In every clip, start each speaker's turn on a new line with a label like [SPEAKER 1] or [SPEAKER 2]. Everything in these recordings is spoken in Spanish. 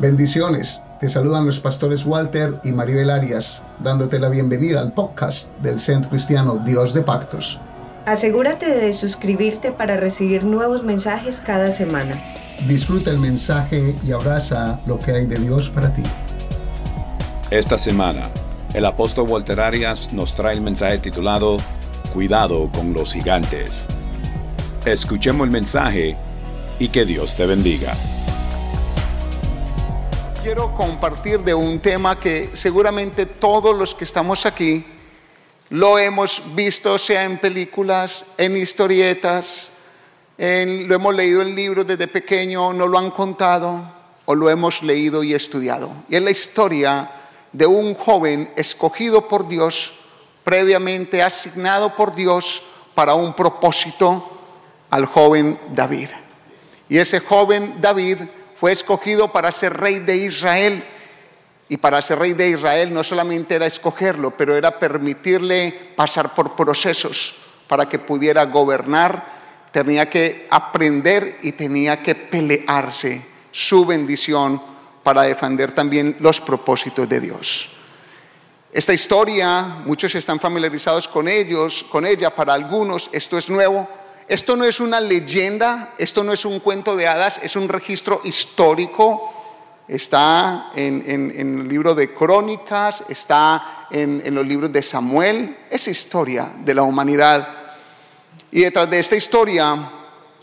[SPEAKER 1] Bendiciones. Te saludan los pastores Walter y Maribel Arias, dándote la bienvenida al podcast del Centro Cristiano Dios de Pactos.
[SPEAKER 2] Asegúrate de suscribirte para recibir nuevos mensajes cada semana.
[SPEAKER 1] Disfruta el mensaje y abraza lo que hay de Dios para ti.
[SPEAKER 3] Esta semana, el apóstol Walter Arias nos trae el mensaje titulado Cuidado con los gigantes. Escuchemos el mensaje y que Dios te bendiga.
[SPEAKER 1] Quiero compartir de un tema que seguramente todos los que estamos aquí lo hemos visto, sea en películas, en historietas, lo hemos leído en libros desde pequeño, nos lo han contado o lo hemos leído y estudiado. Y es la historia de un joven escogido por Dios, previamente asignado por Dios para un propósito al joven David. Y ese joven David fue escogido para ser rey de Israel. Y para ser rey de Israel no solamente era escogerlo, pero era permitirle pasar por procesos para que pudiera gobernar. Tenía que aprender y tenía que pelearse su bendición para defender también los propósitos de Dios. Esta historia, muchos están familiarizados con ellos, con ella, para algunos esto es nuevo, esto no es una leyenda, esto no es un cuento de hadas, es un registro histórico. Está en, el libro de Crónicas, está en, en los libros de Samuel. Es historia de la humanidad. Y detrás de esta historia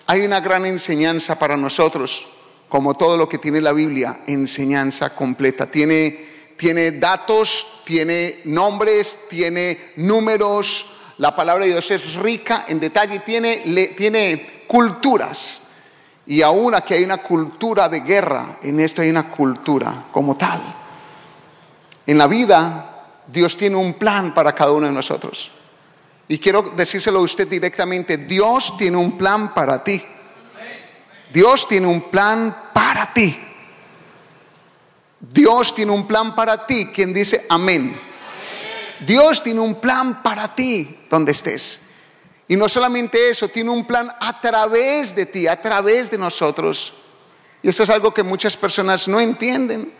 [SPEAKER 1] hay una gran enseñanza para nosotros, como todo lo que tiene la Biblia, enseñanza completa. Tiene, tiene datos, tiene nombres, tiene números, la palabra de Dios es rica en detalle, tiene, tiene culturas. Y aún aquí hay una cultura de guerra, en esto hay una cultura como tal. En la vida, Dios tiene un plan para cada uno de nosotros. Y quiero decírselo a usted directamente, Dios tiene un plan para ti. Dios tiene un plan para ti. Dios tiene un plan para ti. Quien dice amén. Dios tiene un plan para ti donde estés. Y no solamente eso, tiene un plan a través de ti, a través de nosotros. Y eso es algo que muchas personas no entienden.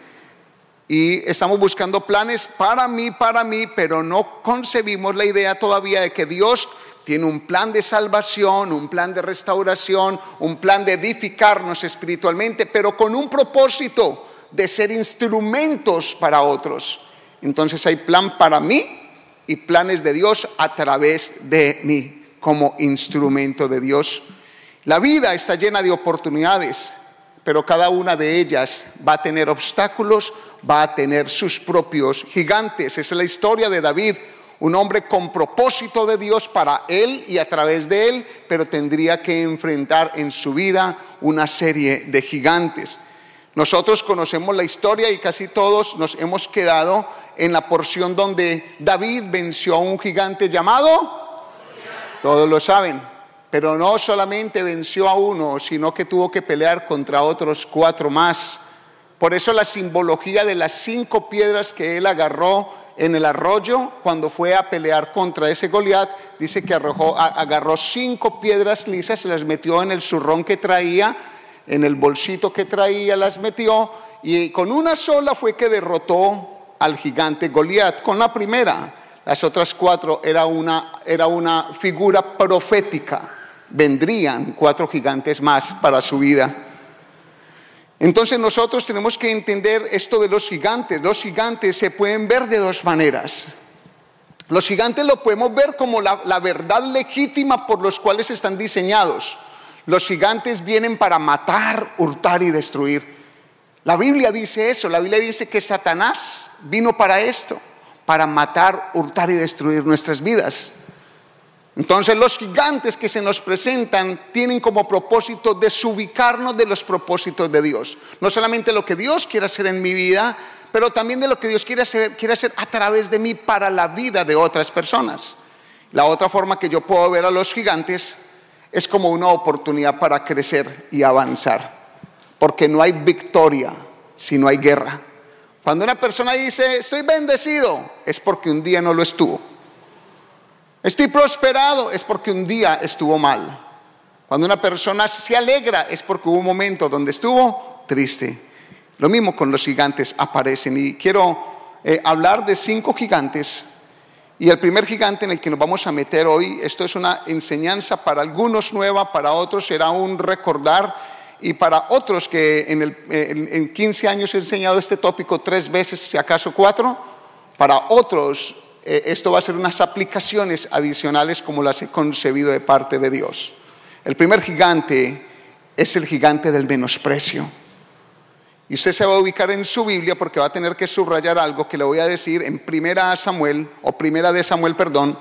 [SPEAKER 1] Y estamos buscando planes para mí, para mí, pero no concebimos la idea todavía de que Dios tiene un plan de salvación, un plan de restauración, un plan de edificarnos espiritualmente, pero con un propósito de ser instrumentos para otros. Entonces hay plan para mí y planes de Dios a través de mí como instrumento de Dios. La vida está llena de oportunidades, pero cada una de ellas va a tener obstáculos, va a tener sus propios gigantes. Esa es la historia de David, un hombre con propósito de Dios para él y a través de él, pero tendría que enfrentar en su vida una serie de gigantes. Nosotros conocemos la historia y casi todos nos hemos quedado en la porción donde David venció a un gigante llamado, todos lo saben, pero no solamente venció a uno, sino que tuvo que pelear contra otros cuatro más. Por eso la simbología de las cinco piedras que él agarró en el arroyo cuando fue a pelear contra ese Goliat, dice que agarró cinco piedras lisas, se las metió en el zurrón que traía, en el bolsito que traía, las metió y con una sola fue que derrotó al gigante Goliat. Con la primera, las otras cuatro era una, era una figura profética. Vendrían cuatro gigantes más para su vida. Entonces nosotros tenemos que entender esto de los gigantes. Los gigantes se pueden ver de dos maneras. Los gigantes lo podemos ver como la, la verdad legítima por los cuales están diseñados. Los gigantes vienen para matar, hurtar y destruir. La Biblia dice eso, la Biblia dice que Satanás vino para esto, para matar, hurtar y destruir nuestras vidas. Entonces los gigantes que se nos presentan tienen como propósito desubicarnos de los propósitos de Dios. No solamente lo que Dios quiere hacer en mi vida, pero también de lo que Dios quiere hacer, quiere hacer a través de mí para la vida de otras personas. La otra forma que yo puedo ver a los gigantes es como una oportunidad para crecer y avanzar porque no hay victoria si no hay guerra. Cuando una persona dice, estoy bendecido, es porque un día no lo estuvo. Estoy prosperado, es porque un día estuvo mal. Cuando una persona se alegra, es porque hubo un momento donde estuvo triste. Lo mismo con los gigantes aparecen. Y quiero eh, hablar de cinco gigantes. Y el primer gigante en el que nos vamos a meter hoy, esto es una enseñanza para algunos nueva, para otros será un recordar y para otros que en, el, en 15 años he enseñado este tópico tres veces, si acaso cuatro, para otros eh, esto va a ser unas aplicaciones adicionales como las he concebido de parte de Dios. El primer gigante es el gigante del menosprecio. Y usted se va a ubicar en su Biblia porque va a tener que subrayar algo que le voy a decir en Primera Samuel, o Primera de Samuel, perdón,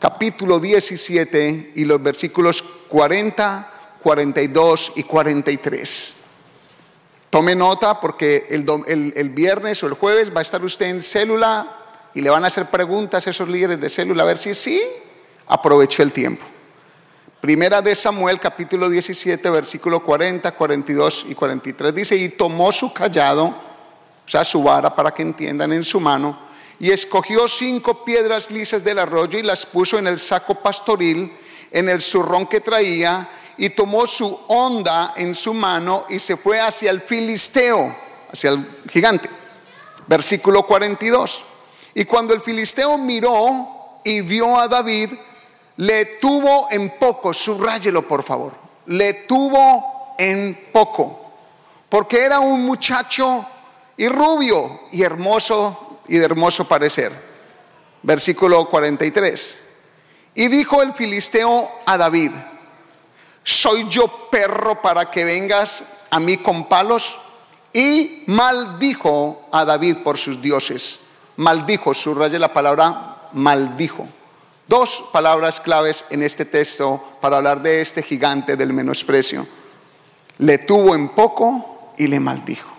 [SPEAKER 1] capítulo 17 y los versículos 40, 42 y 43. Tome nota porque el, el viernes o el jueves va a estar usted en célula y le van a hacer preguntas a esos líderes de célula a ver si sí aprovechó el tiempo. Primera de Samuel capítulo 17 versículo 40, 42 y 43 dice, y tomó su callado, o sea, su vara para que entiendan en su mano, y escogió cinco piedras lisas del arroyo y las puso en el saco pastoril, en el zurrón que traía, y tomó su onda en su mano y se fue hacia el filisteo, hacia el gigante. Versículo 42. Y cuando el filisteo miró y vio a David, le tuvo en poco, subráyelo por favor, le tuvo en poco, porque era un muchacho y rubio y hermoso y de hermoso parecer. Versículo 43. Y dijo el filisteo a David, ¿soy yo perro para que vengas a mí con palos? Y maldijo a David por sus dioses maldijo, subraye la palabra maldijo. Dos palabras claves en este texto para hablar de este gigante del menosprecio. Le tuvo en poco y le maldijo.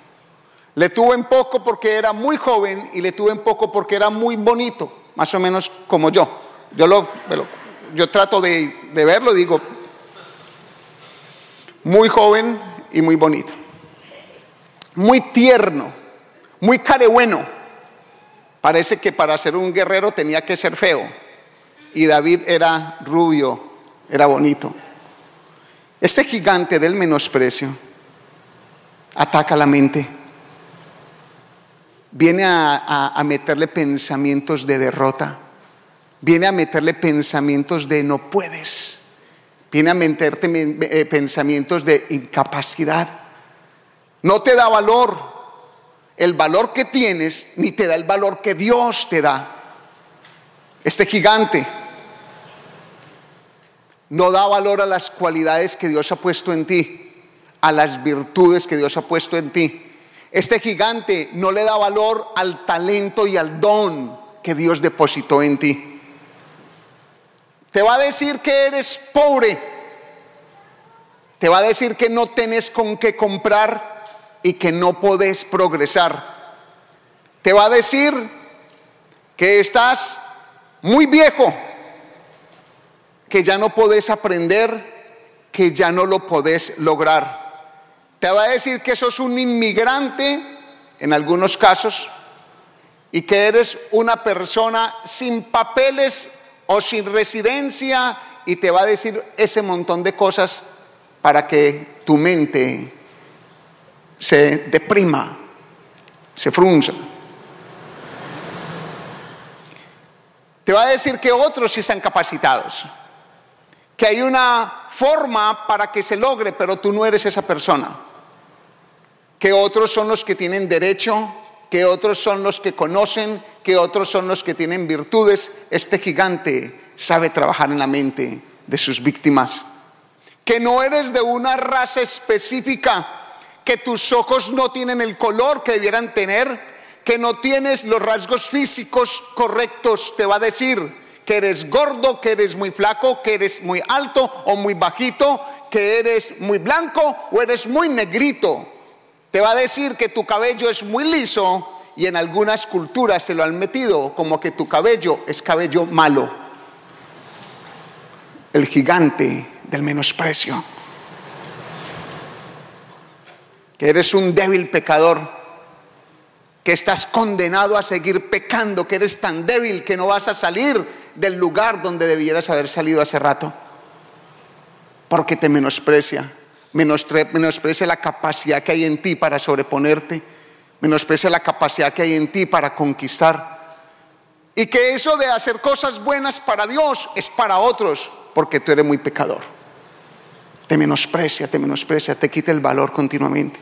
[SPEAKER 1] Le tuvo en poco porque era muy joven y le tuvo en poco porque era muy bonito, más o menos como yo. Yo, lo, yo trato de, de verlo, digo, muy joven y muy bonito. Muy tierno, muy carebueno Parece que para ser un guerrero tenía que ser feo. Y David era rubio, era bonito. Este gigante del menosprecio ataca la mente. Viene a, meterle pensamientos de derrota. Viene a meterle pensamientos de no puedes. Viene a meterte eh, pensamientos de incapacidad. No te da valor el valor que tienes, ni te da el valor que Dios te da. Este gigante no da valor a las cualidades que Dios ha puesto en ti, a las virtudes que Dios ha puesto en ti. Este gigante no le da valor al talento y al don que Dios depositó en ti. Te va a decir que eres pobre. Te va a decir que no tenés con qué comprar y que no podés progresar. Te va a decir que estás muy viejo, que ya no podés aprender, que ya no lo podés lograr. Te va a decir que sos un inmigrante en algunos casos y que eres una persona sin papeles o sin residencia y te va a decir ese montón de cosas para que tu mente se deprima, se frunza. Te va a decir que otros sí están capacitados, que hay una forma para que se logre, pero tú no eres esa persona. Que otros son los que tienen derecho, que otros son los que conocen, que otros son los que tienen virtudes. Este gigante sabe trabajar en la mente de sus víctimas. Que no eres de una raza específica, que tus ojos no tienen el color que debieran tener, que no tienes los rasgos físicos correctos, te va a decir que eres gordo, que eres muy flaco, que eres muy alto o muy bajito, que eres muy blanco o eres muy negrito. Te va a decir que tu cabello es muy liso y en algunas culturas se lo han metido como que tu cabello es cabello malo. El gigante del menosprecio. Que eres un débil pecador, que estás condenado a seguir pecando, que eres tan débil que no vas a salir del lugar donde debieras haber salido hace rato, porque te menosprecia, menosprecia la capacidad que hay en ti para sobreponerte, menosprecia la capacidad que hay en ti para conquistar. Y que eso de hacer cosas buenas para Dios es para otros, porque tú eres muy pecador. Te menosprecia, te menosprecia, te quita el valor continuamente.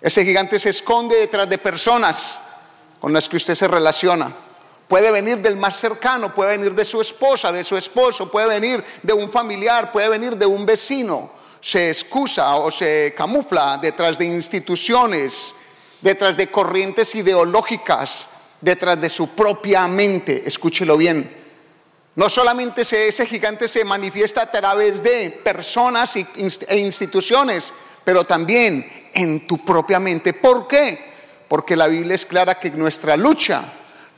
[SPEAKER 1] Ese gigante se esconde detrás de personas con las que usted se relaciona. Puede venir del más cercano, puede venir de su esposa, de su esposo, puede venir de un familiar, puede venir de un vecino. Se excusa o se camufla detrás de instituciones, detrás de corrientes ideológicas, detrás de su propia mente. Escúchelo bien. No solamente ese gigante se manifiesta a través de personas e instituciones, pero también en tu propia mente. ¿Por qué? Porque la Biblia es clara que nuestra lucha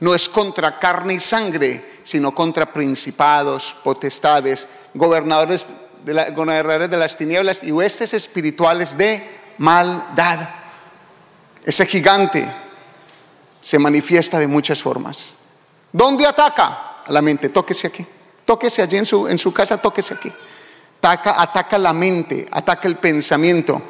[SPEAKER 1] no es contra carne y sangre, sino contra principados, potestades, gobernadores de, las tinieblas y huestes espirituales de maldad. Ese gigante se manifiesta de muchas formas. ¿Dónde ataca? A la mente. Tóquese aquí. Tóquese allí en su, en su casa, tóquese aquí. Ataca, ataca la mente, ataca el pensamiento.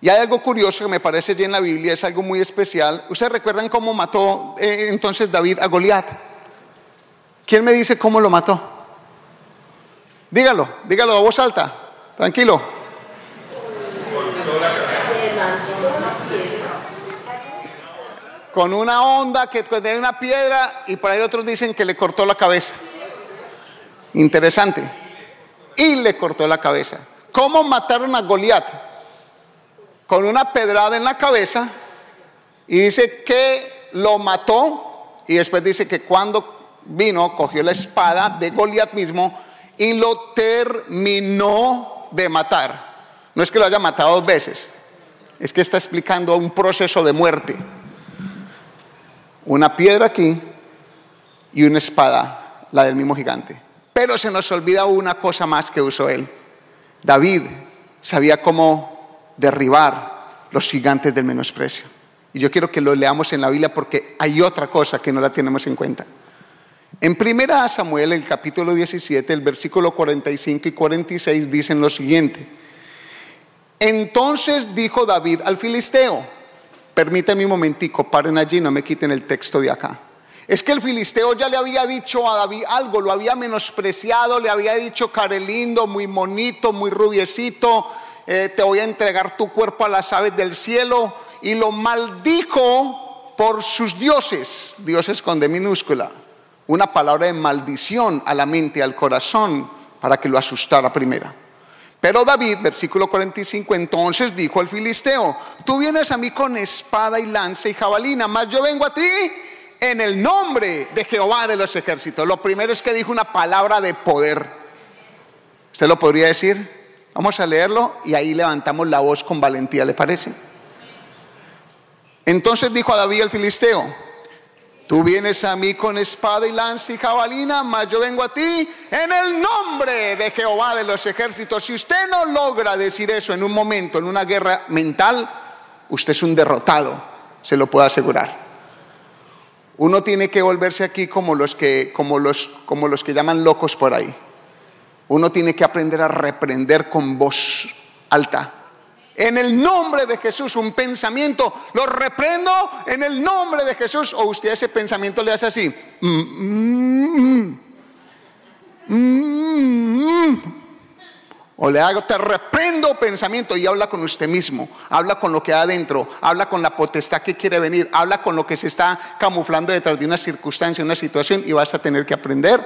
[SPEAKER 1] Y hay algo curioso que me parece allí en la Biblia, es algo muy especial. ¿Ustedes recuerdan cómo mató eh, entonces David a Goliat? ¿Quién me dice cómo lo mató? Dígalo, dígalo a voz alta, tranquilo. Con una onda que tiene una piedra y por ahí otros dicen que le cortó la cabeza. Interesante. Y le cortó la cabeza. ¿Cómo mataron a Goliat? con una pedrada en la cabeza y dice que lo mató y después dice que cuando vino cogió la espada de Goliat mismo y lo terminó de matar. No es que lo haya matado dos veces, es que está explicando un proceso de muerte. Una piedra aquí y una espada, la del mismo gigante. Pero se nos olvida una cosa más que usó él. David sabía cómo derribar los gigantes del menosprecio. Y yo quiero que lo leamos en la Biblia porque hay otra cosa que no la tenemos en cuenta. En primera Samuel, el capítulo 17, el versículo 45 y 46 dicen lo siguiente. Entonces dijo David al filisteo, permítanme un momentico, paren allí, no me quiten el texto de acá. Es que el filisteo ya le había dicho a David algo, lo había menospreciado, le había dicho carelindo, muy monito, muy rubiecito, eh, te voy a entregar tu cuerpo a las aves del cielo, y lo maldijo por sus dioses, dioses con D minúscula, una palabra de maldición a la mente, al corazón, para que lo asustara primera. Pero David, versículo 45, entonces dijo al filisteo, tú vienes a mí con espada y lanza y jabalina, mas yo vengo a ti en el nombre de Jehová de los ejércitos. Lo primero es que dijo una palabra de poder. ¿Usted lo podría decir? Vamos a leerlo y ahí levantamos la voz con valentía, ¿le parece? Entonces dijo a David el filisteo, tú vienes a mí con espada y lanza y jabalina, mas yo vengo a ti en el nombre de Jehová de los ejércitos. Si usted no logra decir eso en un momento, en una guerra mental, usted es un derrotado, se lo puedo asegurar. Uno tiene que volverse aquí como los que, como los, como los que llaman locos por ahí. Uno tiene que aprender a reprender con voz alta. En el nombre de Jesús, un pensamiento, lo reprendo en el nombre de Jesús. O usted ese pensamiento le hace así. o le hago, te reprendo pensamiento y habla con usted mismo, habla con lo que hay adentro, habla con la potestad que quiere venir, habla con lo que se está camuflando detrás de una circunstancia, una situación y vas a tener que aprender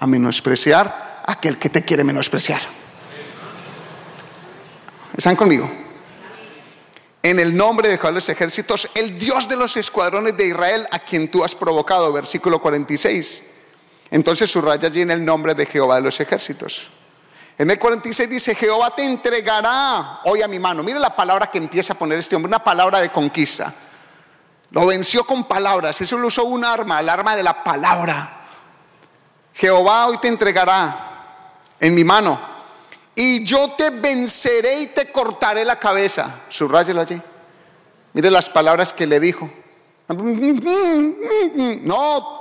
[SPEAKER 1] a menospreciar aquel que te quiere menospreciar. ¿Están conmigo? En el nombre de Jehová de los ejércitos, el Dios de los escuadrones de Israel, a quien tú has provocado, versículo 46. Entonces subraya allí en el nombre de Jehová de los ejércitos. En el 46 dice, Jehová te entregará hoy a mi mano. Mire la palabra que empieza a poner este hombre, una palabra de conquista. Lo venció con palabras, eso lo usó un arma, el arma de la palabra. Jehová hoy te entregará en mi mano. Y yo te venceré y te cortaré la cabeza. Subrayelo allí. Mire las palabras que le dijo. No,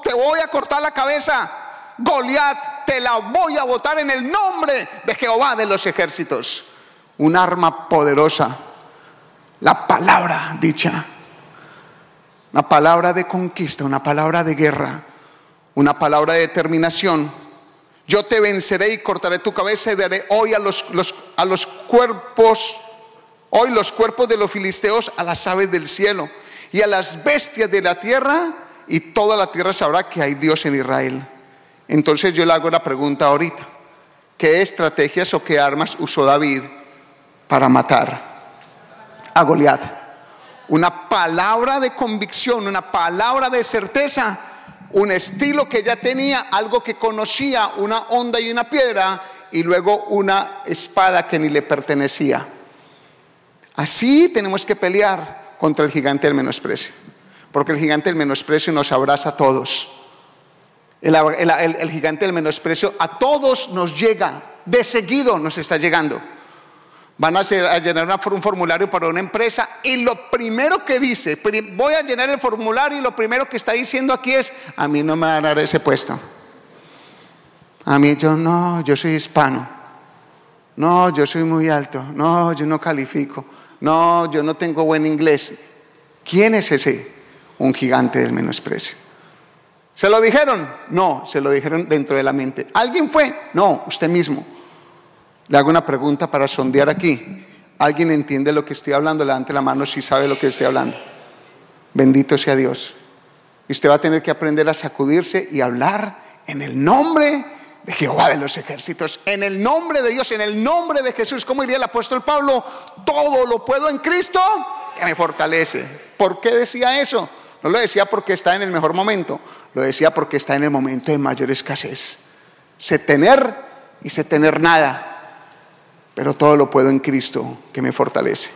[SPEAKER 1] te voy a cortar la cabeza. Goliat, te la voy a botar en el nombre de Jehová de los ejércitos. un arma poderosa, la palabra dicha, una palabra de conquista, una palabra de guerra, una palabra de determinación. Yo te venceré y cortaré tu cabeza y daré hoy a los, a los cuerpos, hoy los cuerpos de los filisteos a las aves del cielo y a las bestias de la tierra y toda la tierra sabrá que hay Dios en Israel. Entonces yo le hago la pregunta ahorita. ¿Qué estrategias o qué armas usó David para matar a Goliat? Una palabra de convicción, una palabra de certeza, un estilo que ya tenía, algo que conocía, una onda y una piedra, y luego una espada que ni le pertenecía. Así tenemos que pelear contra el gigante del menosprecio, porque el gigante del menosprecio nos abraza a todos. El, gigante del menosprecio a todos nos llega, de seguido nos está llegando. Van a, hacer, llenar un formulario para una empresa y lo primero que dice, voy a llenar el formulario y lo primero que está diciendo aquí es, a mí no me van a dar ese puesto. A mí yo no, yo soy hispano. No, yo soy muy alto. No, yo no califico. No, yo no tengo buen inglés. ¿Quién es ese? Un gigante del menosprecio. ¿Se lo dijeron? No, se lo dijeron dentro de la mente. ¿Alguien fue? No, usted mismo. Le hago una pregunta para sondear aquí. ¿Alguien entiende lo que estoy hablando? Levante la mano si sabe lo que estoy hablando. Bendito sea Dios. Y usted va a tener que aprender a sacudirse y hablar en el nombre de Jehová de los ejércitos, en el nombre de Dios, en el nombre de Jesús. ¿Cómo diría el apóstol Pablo? Todo lo puedo en Cristo que me fortalece. ¿Por qué decía eso? No lo decía porque está en el mejor momento, lo decía porque está en el momento de mayor escasez. Sé tener y sé tener nada, pero todo lo puedo en Cristo que me fortalece.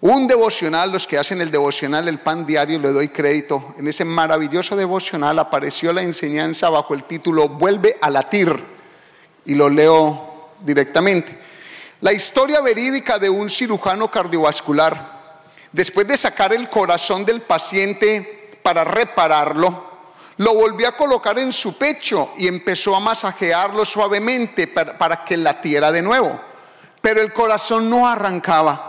[SPEAKER 1] Un devocional, los que hacen el devocional, el pan diario, le doy crédito. En ese maravilloso devocional apareció la enseñanza bajo el título Vuelve a latir. Y lo leo directamente. La historia verídica de un cirujano cardiovascular Después de sacar el corazón del paciente para repararlo, lo volvió a colocar en su pecho y empezó a masajearlo suavemente para, que latiera de nuevo. Pero el corazón no arrancaba.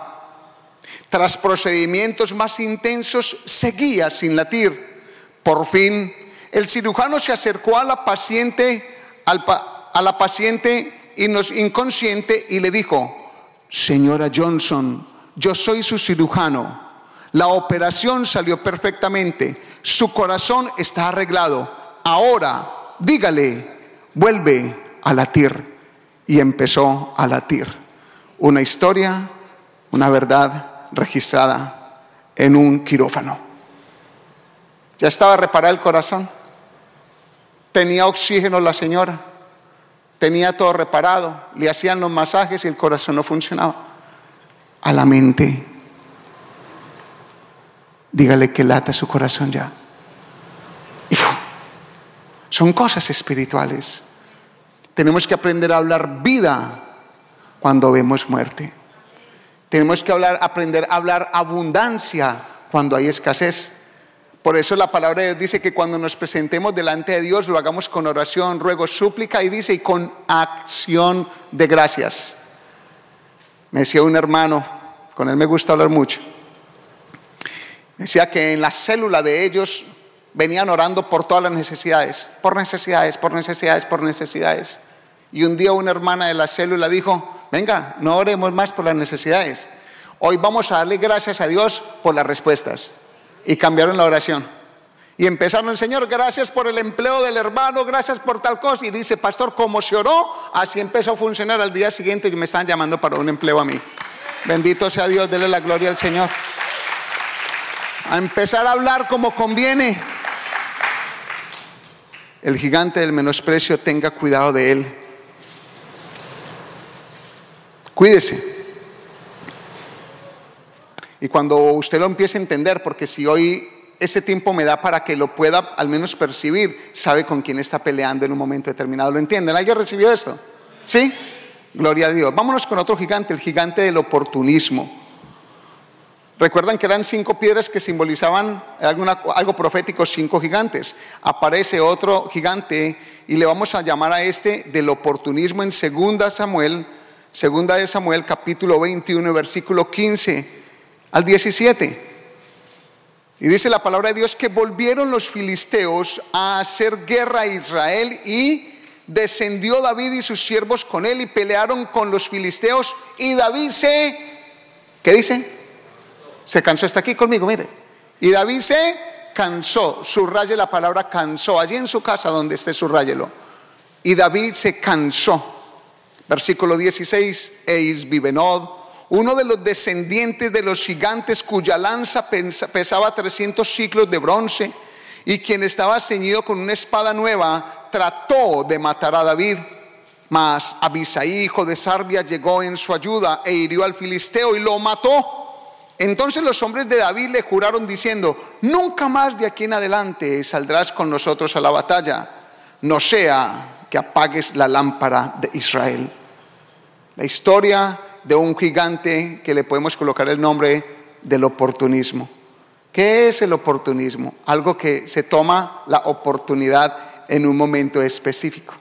[SPEAKER 1] Tras procedimientos más intensos, seguía sin latir. Por fin, el cirujano se acercó a la paciente, a la paciente inconsciente y le dijo, señora Johnson, yo soy su cirujano. La operación salió perfectamente. Su corazón está arreglado. Ahora, dígale, vuelve a latir. Y empezó a latir. Una historia, una verdad registrada en un quirófano. Ya estaba reparado el corazón. Tenía oxígeno la señora. Tenía todo reparado. Le hacían los masajes y el corazón no funcionaba a la mente. Dígale que lata su corazón ya. son cosas espirituales. Tenemos que aprender a hablar vida cuando vemos muerte. Tenemos que hablar, aprender a hablar abundancia cuando hay escasez. Por eso la palabra de Dios dice que cuando nos presentemos delante de Dios lo hagamos con oración, ruego, súplica y dice y con acción de gracias. Me decía un hermano, con él me gusta hablar mucho, decía que en la célula de ellos venían orando por todas las necesidades, por necesidades, por necesidades, por necesidades. Y un día una hermana de la célula dijo, venga, no oremos más por las necesidades. Hoy vamos a darle gracias a Dios por las respuestas. Y cambiaron la oración. Y empezaron, Señor, gracias por el empleo del hermano, gracias por tal cosa. Y dice, pastor, como se oró, así empezó a funcionar al día siguiente y me están llamando para un empleo a mí. Bendito sea Dios, dele la gloria al Señor. A empezar a hablar como conviene. El gigante del menosprecio, tenga cuidado de él. Cuídese. Y cuando usted lo empiece a entender, porque si hoy ese tiempo me da para que lo pueda al menos percibir, sabe con quién está peleando en un momento determinado. ¿Lo entienden? ¿Alguien recibió esto? ¿Sí? Gloria a Dios. Vámonos con otro gigante, el gigante del oportunismo. Recuerdan que eran cinco piedras que simbolizaban algo profético, cinco gigantes. Aparece otro gigante y le vamos a llamar a este del oportunismo en 2 Samuel Segunda de Samuel capítulo 21, versículo 15 al 17. Y dice la palabra de Dios que volvieron los filisteos a hacer guerra a Israel y descendió David y sus siervos con él y pelearon con los filisteos y David se, ¿qué dice? Se cansó, está aquí conmigo, mire. Y David se cansó, subraye la palabra cansó, allí en su casa donde esté, subrayelo. Y David se cansó. Versículo 16, Eis Vivenod, uno de los descendientes de los gigantes cuya lanza pesaba 300 ciclos de bronce y quien estaba ceñido con una espada nueva, trató de matar a David. Mas Abisaí, hijo de Sarbia, llegó en su ayuda e hirió al filisteo y lo mató. Entonces los hombres de David le juraron diciendo, nunca más de aquí en adelante saldrás con nosotros a la batalla, no sea que apagues la lámpara de Israel. La historia de un gigante que le podemos colocar el nombre del oportunismo. ¿Qué es el oportunismo? Algo que se toma la oportunidad en un momento específico.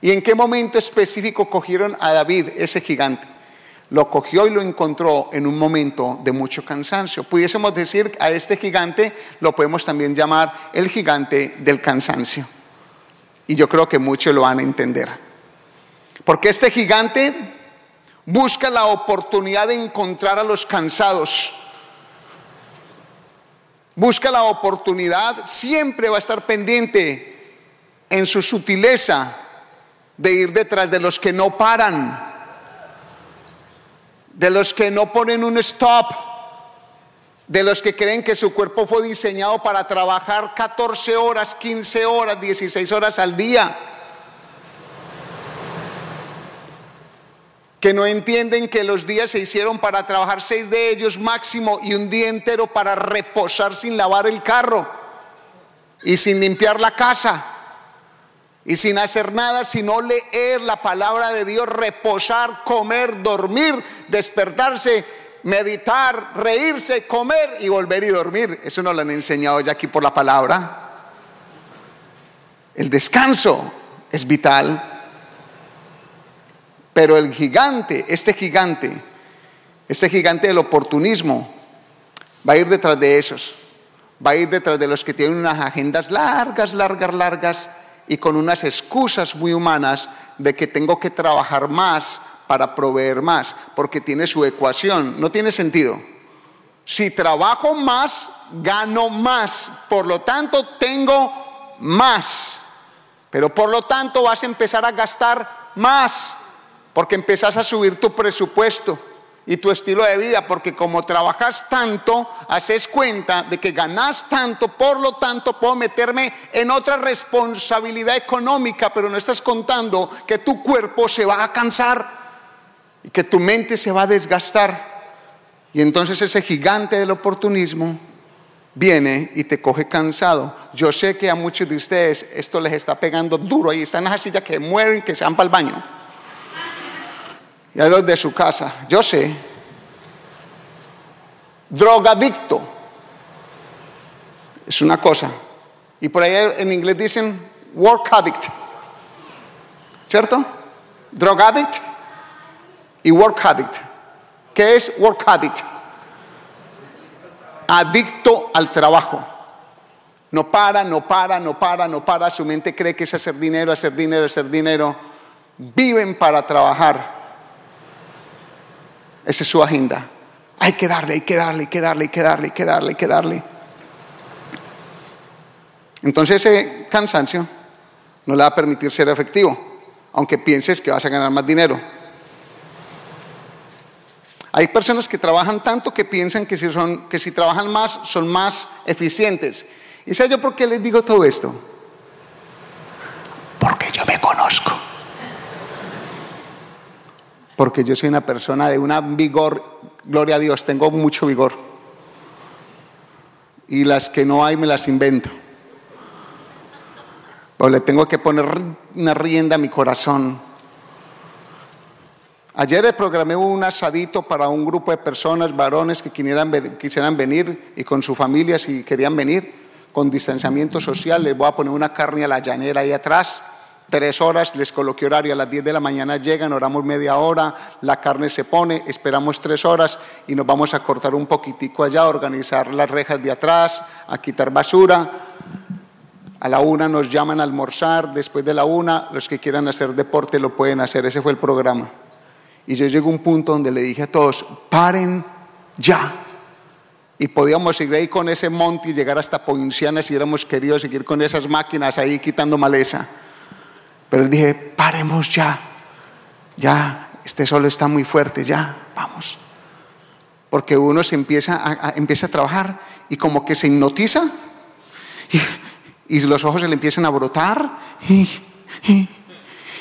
[SPEAKER 1] ¿Y en qué momento específico cogieron a David, ese gigante? Lo cogió y lo encontró en un momento de mucho cansancio. Pudiésemos decir a este gigante, lo podemos también llamar el gigante del cansancio. Y yo creo que muchos lo van a entender. Porque este gigante busca la oportunidad de encontrar a los cansados. Busca la oportunidad, siempre va a estar pendiente en su sutileza de ir detrás de los que no paran, de los que no ponen un stop, de los que creen que su cuerpo fue diseñado para trabajar 14 horas, 15 horas, 16 horas al día. que no entienden que los días se hicieron para trabajar seis de ellos máximo y un día entero para reposar sin lavar el carro y sin limpiar la casa y sin hacer nada sino leer la palabra de Dios, reposar, comer, dormir, despertarse, meditar, reírse, comer y volver y dormir. Eso nos lo han enseñado ya aquí por la palabra. El descanso es vital. Pero el gigante, este gigante, este gigante del oportunismo, va a ir detrás de esos. Va a ir detrás de los que tienen unas agendas largas, largas, largas y con unas excusas muy humanas de que tengo que trabajar más para proveer más, porque tiene su ecuación. No tiene sentido. Si trabajo más, gano más. Por lo tanto, tengo más. Pero por lo tanto vas a empezar a gastar más. Porque empezás a subir tu presupuesto y tu estilo de vida, porque como trabajas tanto, haces cuenta de que ganas tanto, por lo tanto puedo meterme en otra responsabilidad económica, pero no estás contando que tu cuerpo se va a cansar y que tu mente se va a desgastar. Y entonces ese gigante del oportunismo viene y te coge cansado. Yo sé que a muchos de ustedes esto les está pegando duro y están esa silla que mueren, que se van para el baño y a los de su casa. Yo sé. Drogadicto. Es una cosa. Y por ahí en inglés dicen work addict. ¿Cierto? Drug addict y work addict. ¿Qué es work addict? Adicto al trabajo. No para, no para, no para, no para. Su mente cree que es hacer dinero, hacer dinero, hacer dinero. Viven para trabajar esa es su agenda. Hay que darle, hay que darle, hay que darle, hay que darle, hay que darle, hay que darle. Entonces ese cansancio no le va a permitir ser efectivo, aunque pienses que vas a ganar más dinero. Hay personas que trabajan tanto que piensan que si, son, que si trabajan más son más eficientes. ¿Y sé yo por qué les digo todo esto? Porque yo me conozco porque yo soy una persona de un vigor, gloria a Dios, tengo mucho vigor. Y las que no hay me las invento. Pero le tengo que poner una rienda a mi corazón. Ayer programé un asadito para un grupo de personas, varones que quisieran, quisieran venir y con su familia si querían venir, con distanciamiento social. Les voy a poner una carne a la llanera ahí atrás tres horas, les coloqué horario, a las 10 de la mañana llegan, oramos media hora, la carne se pone, esperamos tres horas y nos vamos a cortar un poquitico allá, a organizar las rejas de atrás, a quitar basura. A la una nos llaman a almorzar, después de la una, los que quieran hacer deporte lo pueden hacer, ese fue el programa. Y yo llego a un punto donde le dije a todos, paren ya. Y podíamos seguir ahí con ese monte y llegar hasta Poinciana si hubiéramos querido seguir con esas máquinas ahí quitando maleza. Pero dije, paremos ya, ya, este sol está muy fuerte, ya, vamos. Porque uno se empieza a, empieza a trabajar y como que se hipnotiza y, los ojos se le empiezan a brotar y,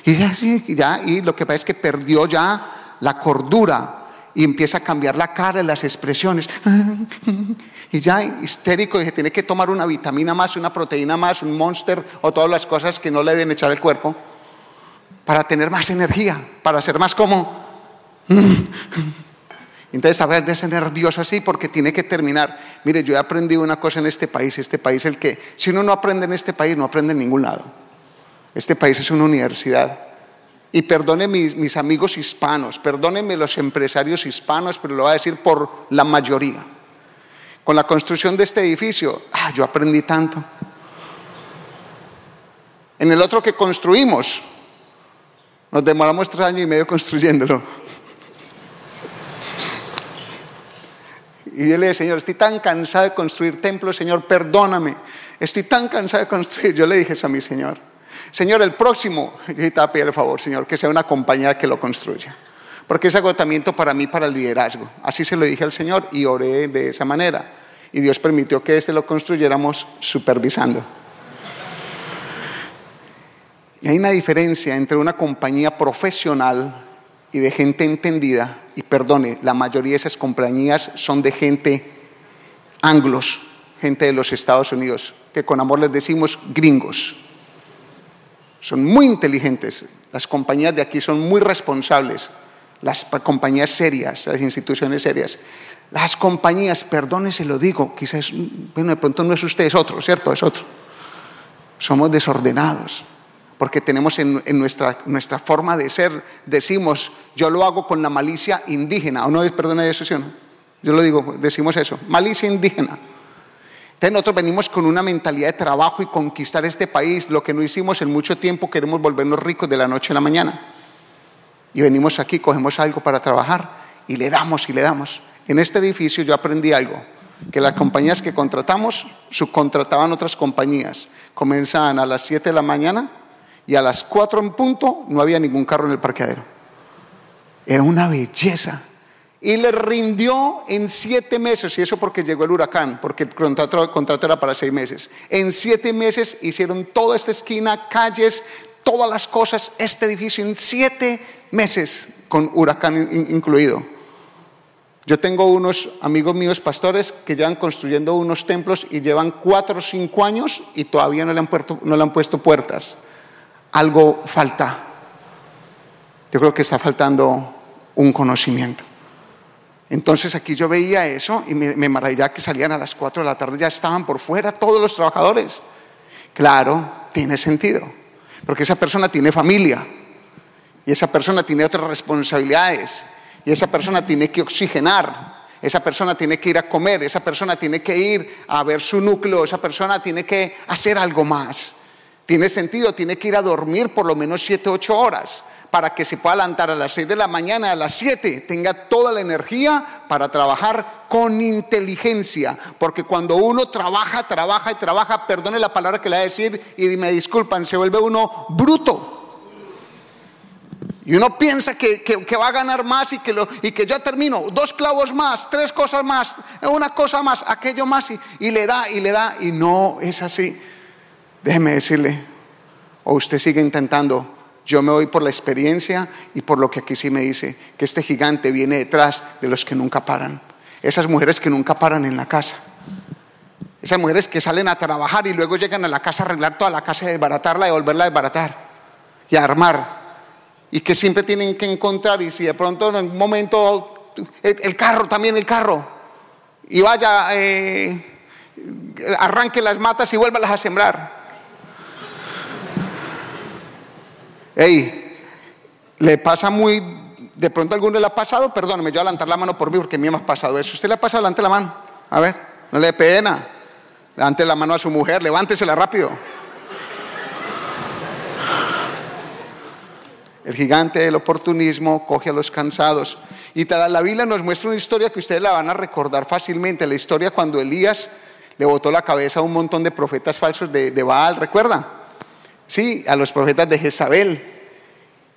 [SPEAKER 1] ya, ya, y lo que pasa es que perdió ya la cordura y empieza a cambiar la cara, las expresiones. Y ya histérico, dije, tiene que tomar una vitamina más, una proteína más, un monster o todas las cosas que no le deben echar al cuerpo para tener más energía, para ser más como... Entonces, a ver, ese nervioso así porque tiene que terminar. Mire, yo he aprendido una cosa en este país, este país el que, si uno no aprende en este país, no aprende en ningún lado. Este país es una universidad. Y perdone mis, mis amigos hispanos, perdónenme los empresarios hispanos, pero lo voy a decir por la mayoría. Con la construcción de este edificio, ah, yo aprendí tanto. En el otro que construimos, nos demoramos tres años y medio construyéndolo. Y yo le dije, Señor, estoy tan cansado de construir templos, Señor, perdóname. Estoy tan cansado de construir. Yo le dije eso a mi Señor. Señor, el próximo, yo te voy a pedir el favor, Señor, que sea una compañía que lo construya. Porque es agotamiento para mí, para el liderazgo. Así se lo dije al Señor y oré de esa manera. Y Dios permitió que este lo construyéramos supervisando. Y hay una diferencia entre una compañía profesional y de gente entendida. Y perdone, la mayoría de esas compañías son de gente anglos, gente de los Estados Unidos, que con amor les decimos gringos. Son muy inteligentes. Las compañías de aquí son muy responsables. Las compañías serias, las instituciones serias. Las compañías, perdone se lo digo, quizás, bueno, de pronto no es usted, es otro, ¿cierto? Es otro. Somos desordenados, porque tenemos en, nuestra, nuestra, forma de ser, decimos, yo lo hago con la malicia indígena, o no perdone eso, ¿sí no? Yo lo digo, decimos eso, malicia indígena. Entonces nosotros venimos con una mentalidad de trabajo y conquistar este país, lo que no hicimos en mucho tiempo, queremos volvernos ricos de la noche a la mañana. Y venimos aquí, cogemos algo para trabajar y le damos y le damos. En este edificio yo aprendí algo, que las compañías que contratamos subcontrataban otras compañías. Comenzaban a las 7 de la mañana y a las 4 en punto no había ningún carro en el parqueadero. Era una belleza. Y le rindió en siete meses, y eso porque llegó el huracán, porque el contrato, era para seis meses. En siete meses hicieron toda esta esquina, calles, todas las cosas, este edificio en siete meses, con huracán incluido. Yo tengo unos amigos míos pastores que llevan construyendo unos templos y llevan cuatro o cinco años y todavía no le han, puesto, no le han puesto puertas. Algo falta. Yo creo que está faltando un conocimiento. Entonces aquí yo veía eso y me, me maravillaba que salían a las cuatro de la tarde, ya estaban por fuera todos los trabajadores. Claro, tiene sentido, porque esa persona tiene familia y esa persona tiene otras responsabilidades y esa persona tiene que oxigenar, esa persona tiene que ir a comer, esa persona tiene que ir a ver su núcleo, esa persona tiene que hacer algo más. Tiene sentido, tiene que ir a dormir por lo menos 7, 8 horas para que se pueda levantar a las 6 de la mañana, a las 7, tenga toda la energía para trabajar con inteligencia. Porque cuando uno trabaja, trabaja y trabaja, perdone la palabra que le voy a decir y me disculpan, se vuelve uno bruto. Y uno piensa que, va a ganar más y que, lo, y que ya termino, dos clavos más, tres cosas más, una cosa más, aquello más, y, le da, y le da, y no es así. Déjeme decirle, o usted sigue intentando, yo me voy por la experiencia y por lo que aquí sí me dice, que este gigante viene detrás de los que nunca paran. Esas mujeres que nunca paran en la casa. Esas mujeres que salen a trabajar y luego llegan a la casa a arreglar toda la casa y desbaratarla y volverla a desbaratar y a armar y que siempre tienen que encontrar y si de pronto en un momento el, carro, también el carro, y vaya, eh, arranque las matas y vuélvalas a sembrar. Ey, le pasa muy, de pronto a alguno le ha pasado, perdóneme, yo voy a levantar la mano por mí porque a mí me ha pasado eso. ¿Usted le ha pasado? Levante la mano. A ver, no le dé pena. Levante la mano a su mujer, levántesela rápido. El gigante del oportunismo coge a los cansados. Y tal, la Biblia nos muestra una historia que ustedes la van a recordar fácilmente. La historia cuando Elías le botó la cabeza a un montón de profetas falsos de, Baal, ¿recuerdan? Sí, a los profetas de Jezabel.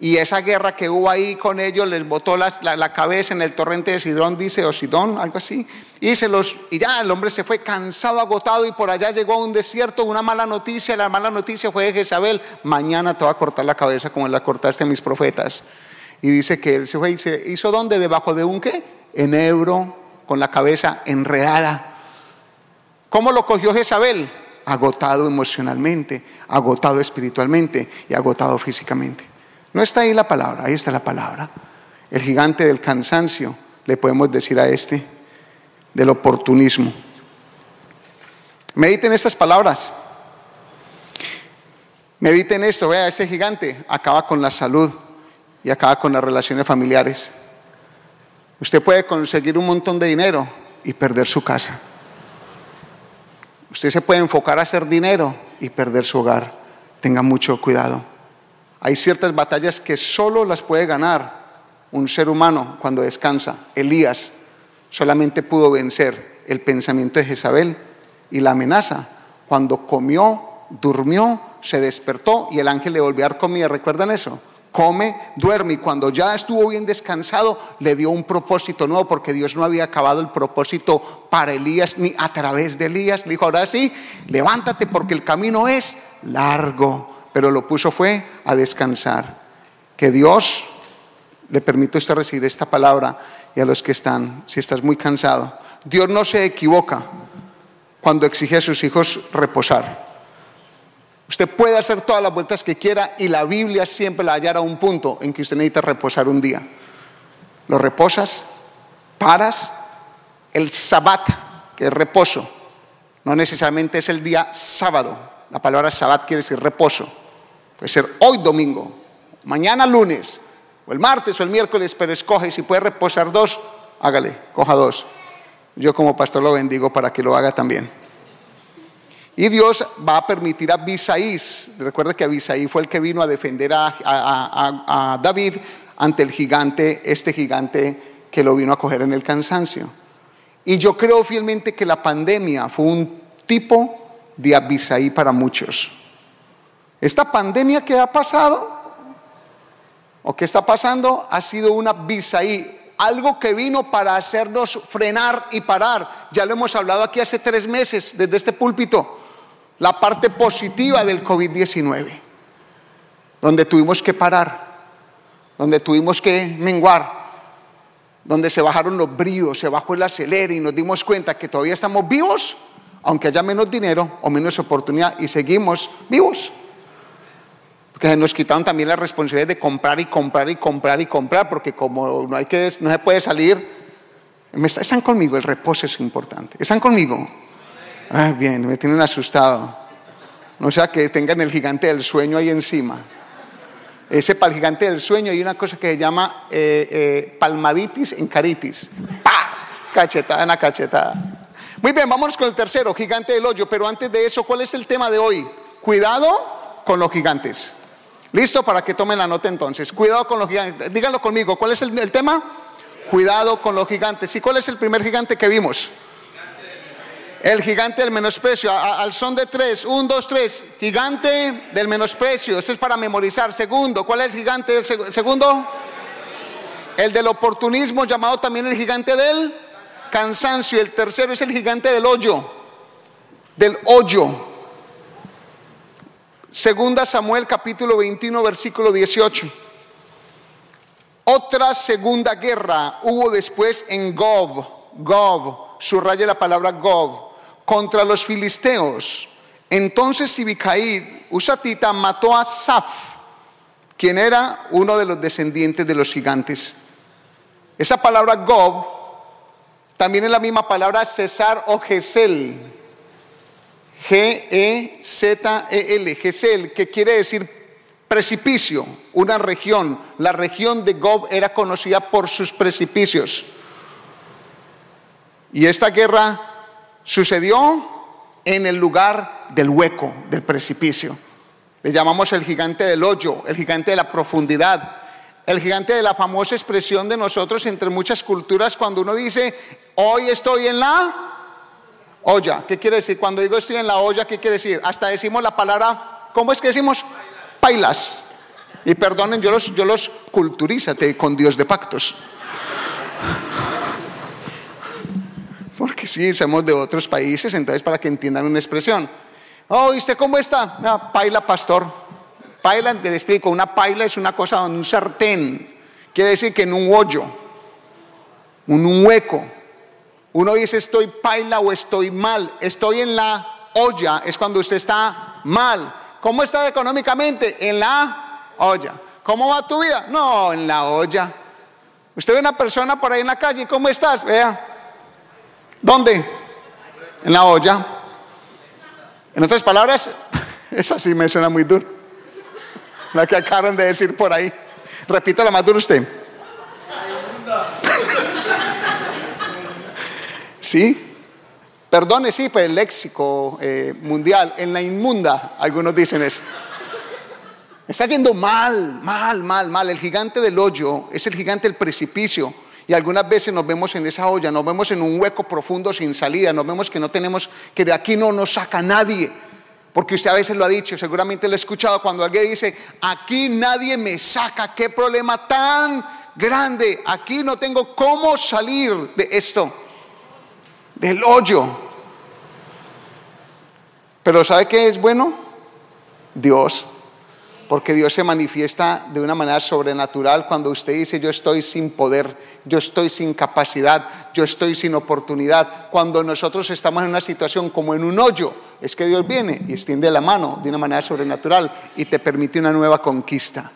[SPEAKER 1] Y esa guerra que hubo ahí con ellos les botó la, la, cabeza en el torrente de Sidón, dice, o Sidón, algo así. Y, se los, y ya el hombre se fue cansado, agotado, y por allá llegó a un desierto, una mala noticia. La mala noticia fue de Jezabel, mañana te va a cortar la cabeza como la cortaste a mis profetas. Y dice que él se fue y se hizo donde, debajo de un qué? Enebro, con la cabeza enredada. ¿Cómo lo cogió Jezabel? Agotado emocionalmente, agotado espiritualmente y agotado físicamente. No está ahí la palabra, ahí está la palabra. El gigante del cansancio, le podemos decir a este, del oportunismo. Mediten estas palabras. Mediten esto, vea, ese gigante acaba con la salud y acaba con las relaciones familiares. Usted puede conseguir un montón de dinero y perder su casa. Usted se puede enfocar a hacer dinero y perder su hogar. Tenga mucho cuidado. Hay ciertas batallas que solo las puede ganar un ser humano cuando descansa. Elías solamente pudo vencer el pensamiento de Jezabel y la amenaza cuando comió, durmió, se despertó y el ángel le volvió a dar comida. ¿Recuerdan eso? Come, duerme y cuando ya estuvo bien descansado le dio un propósito nuevo porque Dios no había acabado el propósito para Elías ni a través de Elías. Le dijo, ahora sí, levántate porque el camino es largo pero lo puso fue a descansar. Que Dios le permita a usted recibir esta palabra y a los que están, si estás muy cansado. Dios no se equivoca cuando exige a sus hijos reposar. Usted puede hacer todas las vueltas que quiera y la Biblia siempre la hallará un punto en que usted necesita reposar un día. Lo reposas, paras, el sabbat, que es reposo, no necesariamente es el día sábado. La palabra sabbat quiere decir reposo. Puede ser hoy domingo, mañana lunes, o el martes o el miércoles, pero escoge, si puede reposar dos, hágale, coja dos. Yo como pastor lo bendigo para que lo haga también. Y Dios va a permitir a Bisaís, recuerda que Abisaí fue el que vino a defender a, a, David ante el gigante, este gigante que lo vino a coger en el cansancio. Y yo creo fielmente que la pandemia fue un tipo de Abisaí para muchos. Esta pandemia que ha pasado, o que está pasando, ha sido una bisaí, algo que vino para hacernos frenar y parar. Ya lo hemos hablado aquí hace tres meses desde este púlpito, la parte positiva del COVID-19, donde tuvimos que parar, donde tuvimos que menguar, donde se bajaron los bríos, se bajó el acelere y nos dimos cuenta que todavía estamos vivos, aunque haya menos dinero o menos oportunidad y seguimos vivos que nos quitaron también la responsabilidad de comprar y comprar y comprar y comprar, porque como no, hay que, no se puede salir, están conmigo, el reposo es importante. ¿Están conmigo? Ah, bien, me tienen asustado. No sea que tengan el gigante del sueño ahí encima. Ese para el gigante del sueño hay una cosa que se llama eh, eh, palmaditis en caritis. ¡Pah! Cachetada en la cachetada. Muy bien, vámonos con el tercero, gigante del hoyo. Pero antes de eso, ¿cuál es el tema de hoy? Cuidado con los gigantes. Listo para que tomen la nota entonces. Cuidado con los gigantes. Díganlo conmigo. ¿Cuál es el, tema? Cuidado con los gigantes. ¿Y cuál es el primer gigante que vimos? El gigante del menosprecio. al son de tres. Un, dos, tres. Gigante del menosprecio. Esto es para memorizar. Segundo. ¿Cuál es el gigante del segundo? El del oportunismo, llamado también el gigante del cansancio. El tercero es el gigante del hoyo. Del hoyo. Segunda Samuel capítulo 21 versículo 18. Otra segunda guerra hubo después en Gov, Gov, subraya la palabra Gov, contra los filisteos. Entonces Sibicaí, Usatita, mató a Saf, quien era uno de los descendientes de los gigantes. Esa palabra Gov también es la misma palabra Cesar o Gesel G-E-Z-E-L, Gesel, que quiere decir precipicio, una región. La región de Gob era conocida por sus precipicios. Y esta guerra sucedió en el lugar del hueco, del precipicio. Le llamamos el gigante del hoyo, el gigante de la profundidad, el gigante de la famosa expresión de nosotros entre muchas culturas cuando uno dice, hoy estoy en la olla. ¿Qué quiere decir? Cuando digo estoy en la olla, ¿qué quiere decir? Hasta decimos la palabra, ¿cómo es que decimos? Pailas. Y perdonen, yo los, yo los culturízate con Dios de pactos. Porque sí, somos de otros países, entonces para que entiendan una expresión. Oh, ¿y usted cómo está? Ah, paila, pastor. Paila, te explico, una paila es una cosa donde un sartén, quiere decir que en un hoyo, un hueco. Uno dice estoy paila o estoy mal, estoy en la olla, es cuando usted está mal. ¿Cómo está económicamente? En la olla. ¿Cómo va tu vida? No, en la olla. Usted ve una persona por ahí en la calle, ¿cómo estás? Vea. ¿Dónde? En la olla. En otras palabras, esa sí me suena muy duro. La que acaban de decir por ahí. Repítala más duro usted. ¿Sí? Perdone, sí, pues el léxico eh, mundial, en la inmunda, algunos dicen eso. Está yendo mal, mal, mal, mal. El gigante del hoyo es el gigante del precipicio. Y algunas veces nos vemos en esa olla, nos vemos en un hueco profundo sin salida, nos vemos que no tenemos, que de aquí no nos saca nadie. Porque usted a veces lo ha dicho, seguramente lo ha escuchado cuando alguien dice, aquí nadie me saca, qué problema tan grande, aquí no tengo cómo salir de esto, del hoyo. Pero ¿sabe qué es bueno? Dios. Porque Dios se manifiesta de una manera sobrenatural cuando usted dice, yo estoy sin poder yo estoy sin capacidad, yo estoy sin oportunidad. Cuando nosotros estamos en una situación como en un hoyo, es que Dios viene y extiende la mano de una manera sobrenatural y te permite una nueva conquista.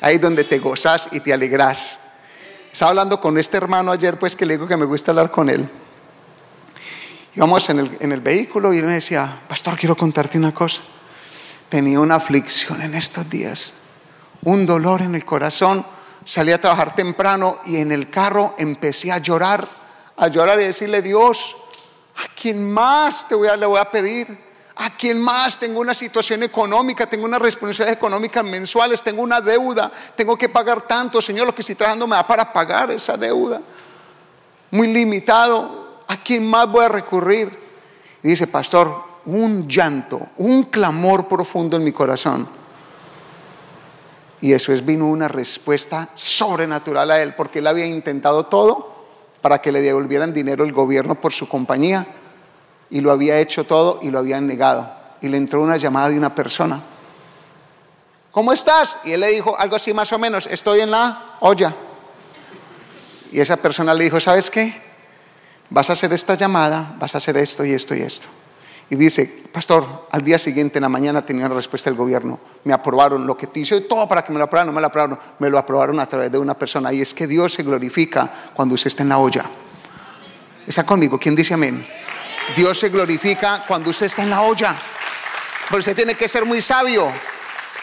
[SPEAKER 1] Ahí es donde te gozas y te alegras. Estaba hablando con este hermano ayer, pues que le digo que me gusta hablar con él. Íbamos en el, en el vehículo y él me decía, pastor, quiero contarte una cosa. Tenía una aflicción en estos días, un dolor en el corazón salí a trabajar temprano y en el carro empecé a llorar, a llorar y decirle, Dios, ¿a quién más te voy a, le voy a pedir? ¿A quién más tengo una situación económica? Tengo una responsabilidad económica mensuales, tengo una deuda, tengo que pagar tanto, Señor, lo que estoy trabajando me da para pagar esa deuda. Muy limitado, ¿a quién más voy a recurrir? Y dice, pastor, un llanto, un clamor profundo en mi corazón y después vino una respuesta sobrenatural a él, porque él había intentado todo para que le devolvieran dinero el gobierno por su compañía, y lo había hecho todo y lo habían negado. Y le entró una llamada de una persona. ¿Cómo estás? Y él le dijo algo así más o menos, estoy en la olla. Y esa persona le dijo, ¿sabes qué? Vas a hacer esta llamada, vas a hacer esto y esto y esto. Y dice, pastor, al día siguiente en la mañana tenía una respuesta del gobierno, me aprobaron lo que te hice todo para que me lo aprobaran, no me lo aprobaron, me lo aprobaron a través de una persona. Y es que Dios se glorifica cuando usted está en la olla. ¿Está conmigo? ¿Quién dice amén? Dios se glorifica cuando usted está en la olla. Pero usted tiene que ser muy sabio.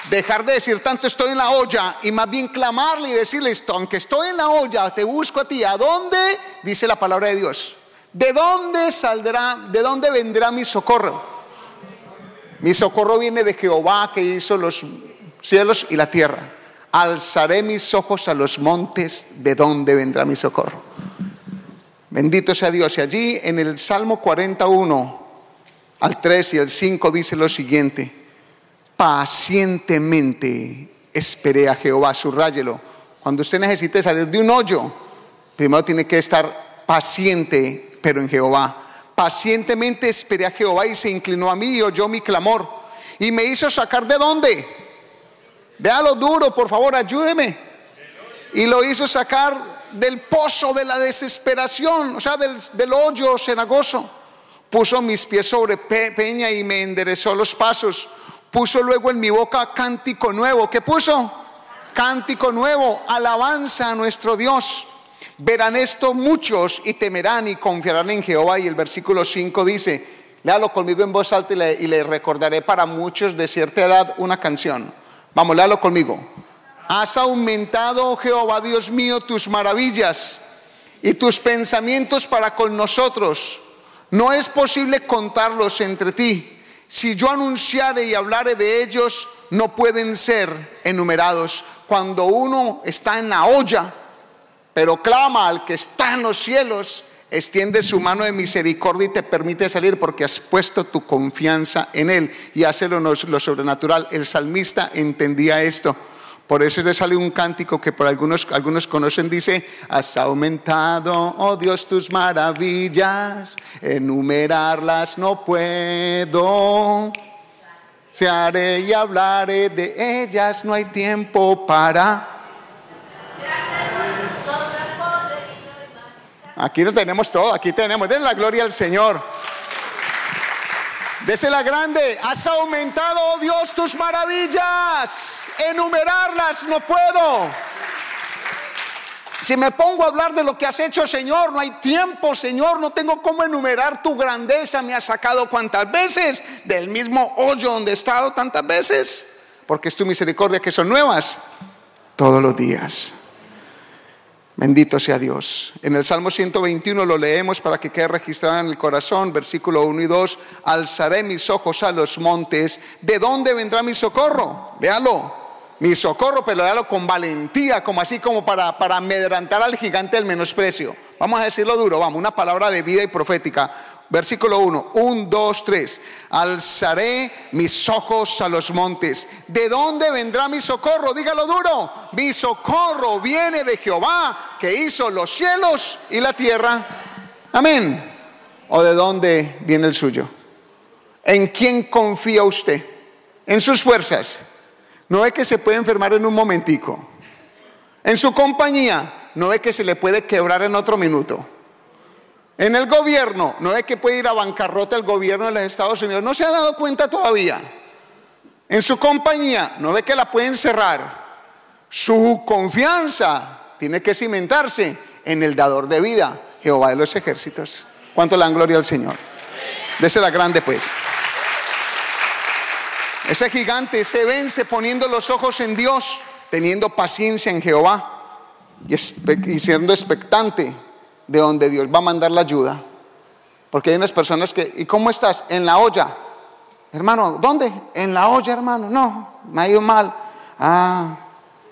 [SPEAKER 1] Dejar de decir tanto estoy en la olla y más bien clamarle y decirle esto, aunque estoy en la olla, te busco a ti. ¿A dónde? Dice la palabra de Dios. ¿De dónde saldrá, de dónde vendrá mi socorro? Mi socorro viene de Jehová que hizo los cielos y la tierra. Alzaré mis ojos a los montes, ¿de dónde vendrá mi socorro? Bendito sea Dios. Y allí en el Salmo 41, al 3 y al 5 dice lo siguiente, pacientemente esperé a Jehová, subráyelo. Cuando usted necesite salir de un hoyo, primero tiene que estar paciente pero en Jehová. Pacientemente esperé a Jehová y se inclinó a mí y oyó mi clamor. Y me hizo sacar de dónde. Vea lo duro, por favor, ayúdeme. Y lo hizo sacar del pozo de la desesperación, o sea, del hoyo cenagoso. Puso mis pies sobre peña y me enderezó los pasos. Puso luego en mi boca cántico nuevo. ¿Qué puso? Cántico nuevo, alabanza a nuestro Dios. Verán esto muchos y temerán y confiarán en Jehová. Y el versículo 5 dice, léalo conmigo en voz alta y le, y le recordaré para muchos de cierta edad una canción. Vamos, léalo conmigo. Has aumentado, oh Jehová Dios mío, tus maravillas y tus pensamientos para con nosotros. No es posible contarlos entre ti. Si yo anunciare y hablare de ellos, no pueden ser enumerados. Cuando uno está en la olla, pero clama al que está en los cielos, extiende su mano de misericordia y te permite salir porque has puesto tu confianza en Él y hace lo, lo sobrenatural. El salmista entendía esto. Por eso le sale un cántico que por algunos, algunos conocen, dice, has aumentado, oh Dios, tus maravillas, enumerarlas no puedo. Se haré y hablaré de ellas, no hay tiempo para... Aquí lo tenemos todo, aquí tenemos, den la gloria al Señor. la grande, has aumentado, oh Dios, tus maravillas. Enumerarlas no puedo. Si me pongo a hablar de lo que has hecho, Señor, no hay tiempo, Señor, no tengo cómo enumerar tu grandeza. Me has sacado cuántas veces del mismo hoyo donde he estado tantas veces, porque es tu misericordia que son nuevas todos los días. Bendito sea Dios. En el Salmo 121 lo leemos para que quede registrado en el corazón, versículo 1 y 2. Alzaré mis ojos a los montes. ¿De dónde vendrá mi socorro? Véalo. Mi socorro, pero véalo con valentía, como así como para, para amedrantar al gigante del menosprecio. Vamos a decirlo duro, vamos, una palabra de vida y profética. Versículo 1, 1, 2, 3. Alzaré mis ojos a los montes. ¿De dónde vendrá mi socorro? Dígalo duro. Mi socorro viene de Jehová, que hizo los cielos y la tierra. Amén. ¿O de dónde viene el suyo? ¿En quién confía usted? En sus fuerzas. No ve que se puede enfermar en un momentico. En su compañía. No ve que se le puede quebrar en otro minuto. En el gobierno, no es que puede ir a bancarrota el gobierno de los Estados Unidos, no se ha dado cuenta todavía. En su compañía, no ve que la pueden cerrar. Su confianza tiene que cimentarse en el dador de vida, Jehová de los ejércitos. ¿Cuánto le dan gloria al Señor? Dese la grande pues. Ese gigante se vence poniendo los ojos en Dios, teniendo paciencia en Jehová y, y siendo expectante de donde Dios va a mandar la ayuda. Porque hay unas personas que, ¿y cómo estás? En la olla. Hermano, ¿dónde? En la olla, hermano. No, me ha ido mal. Ah,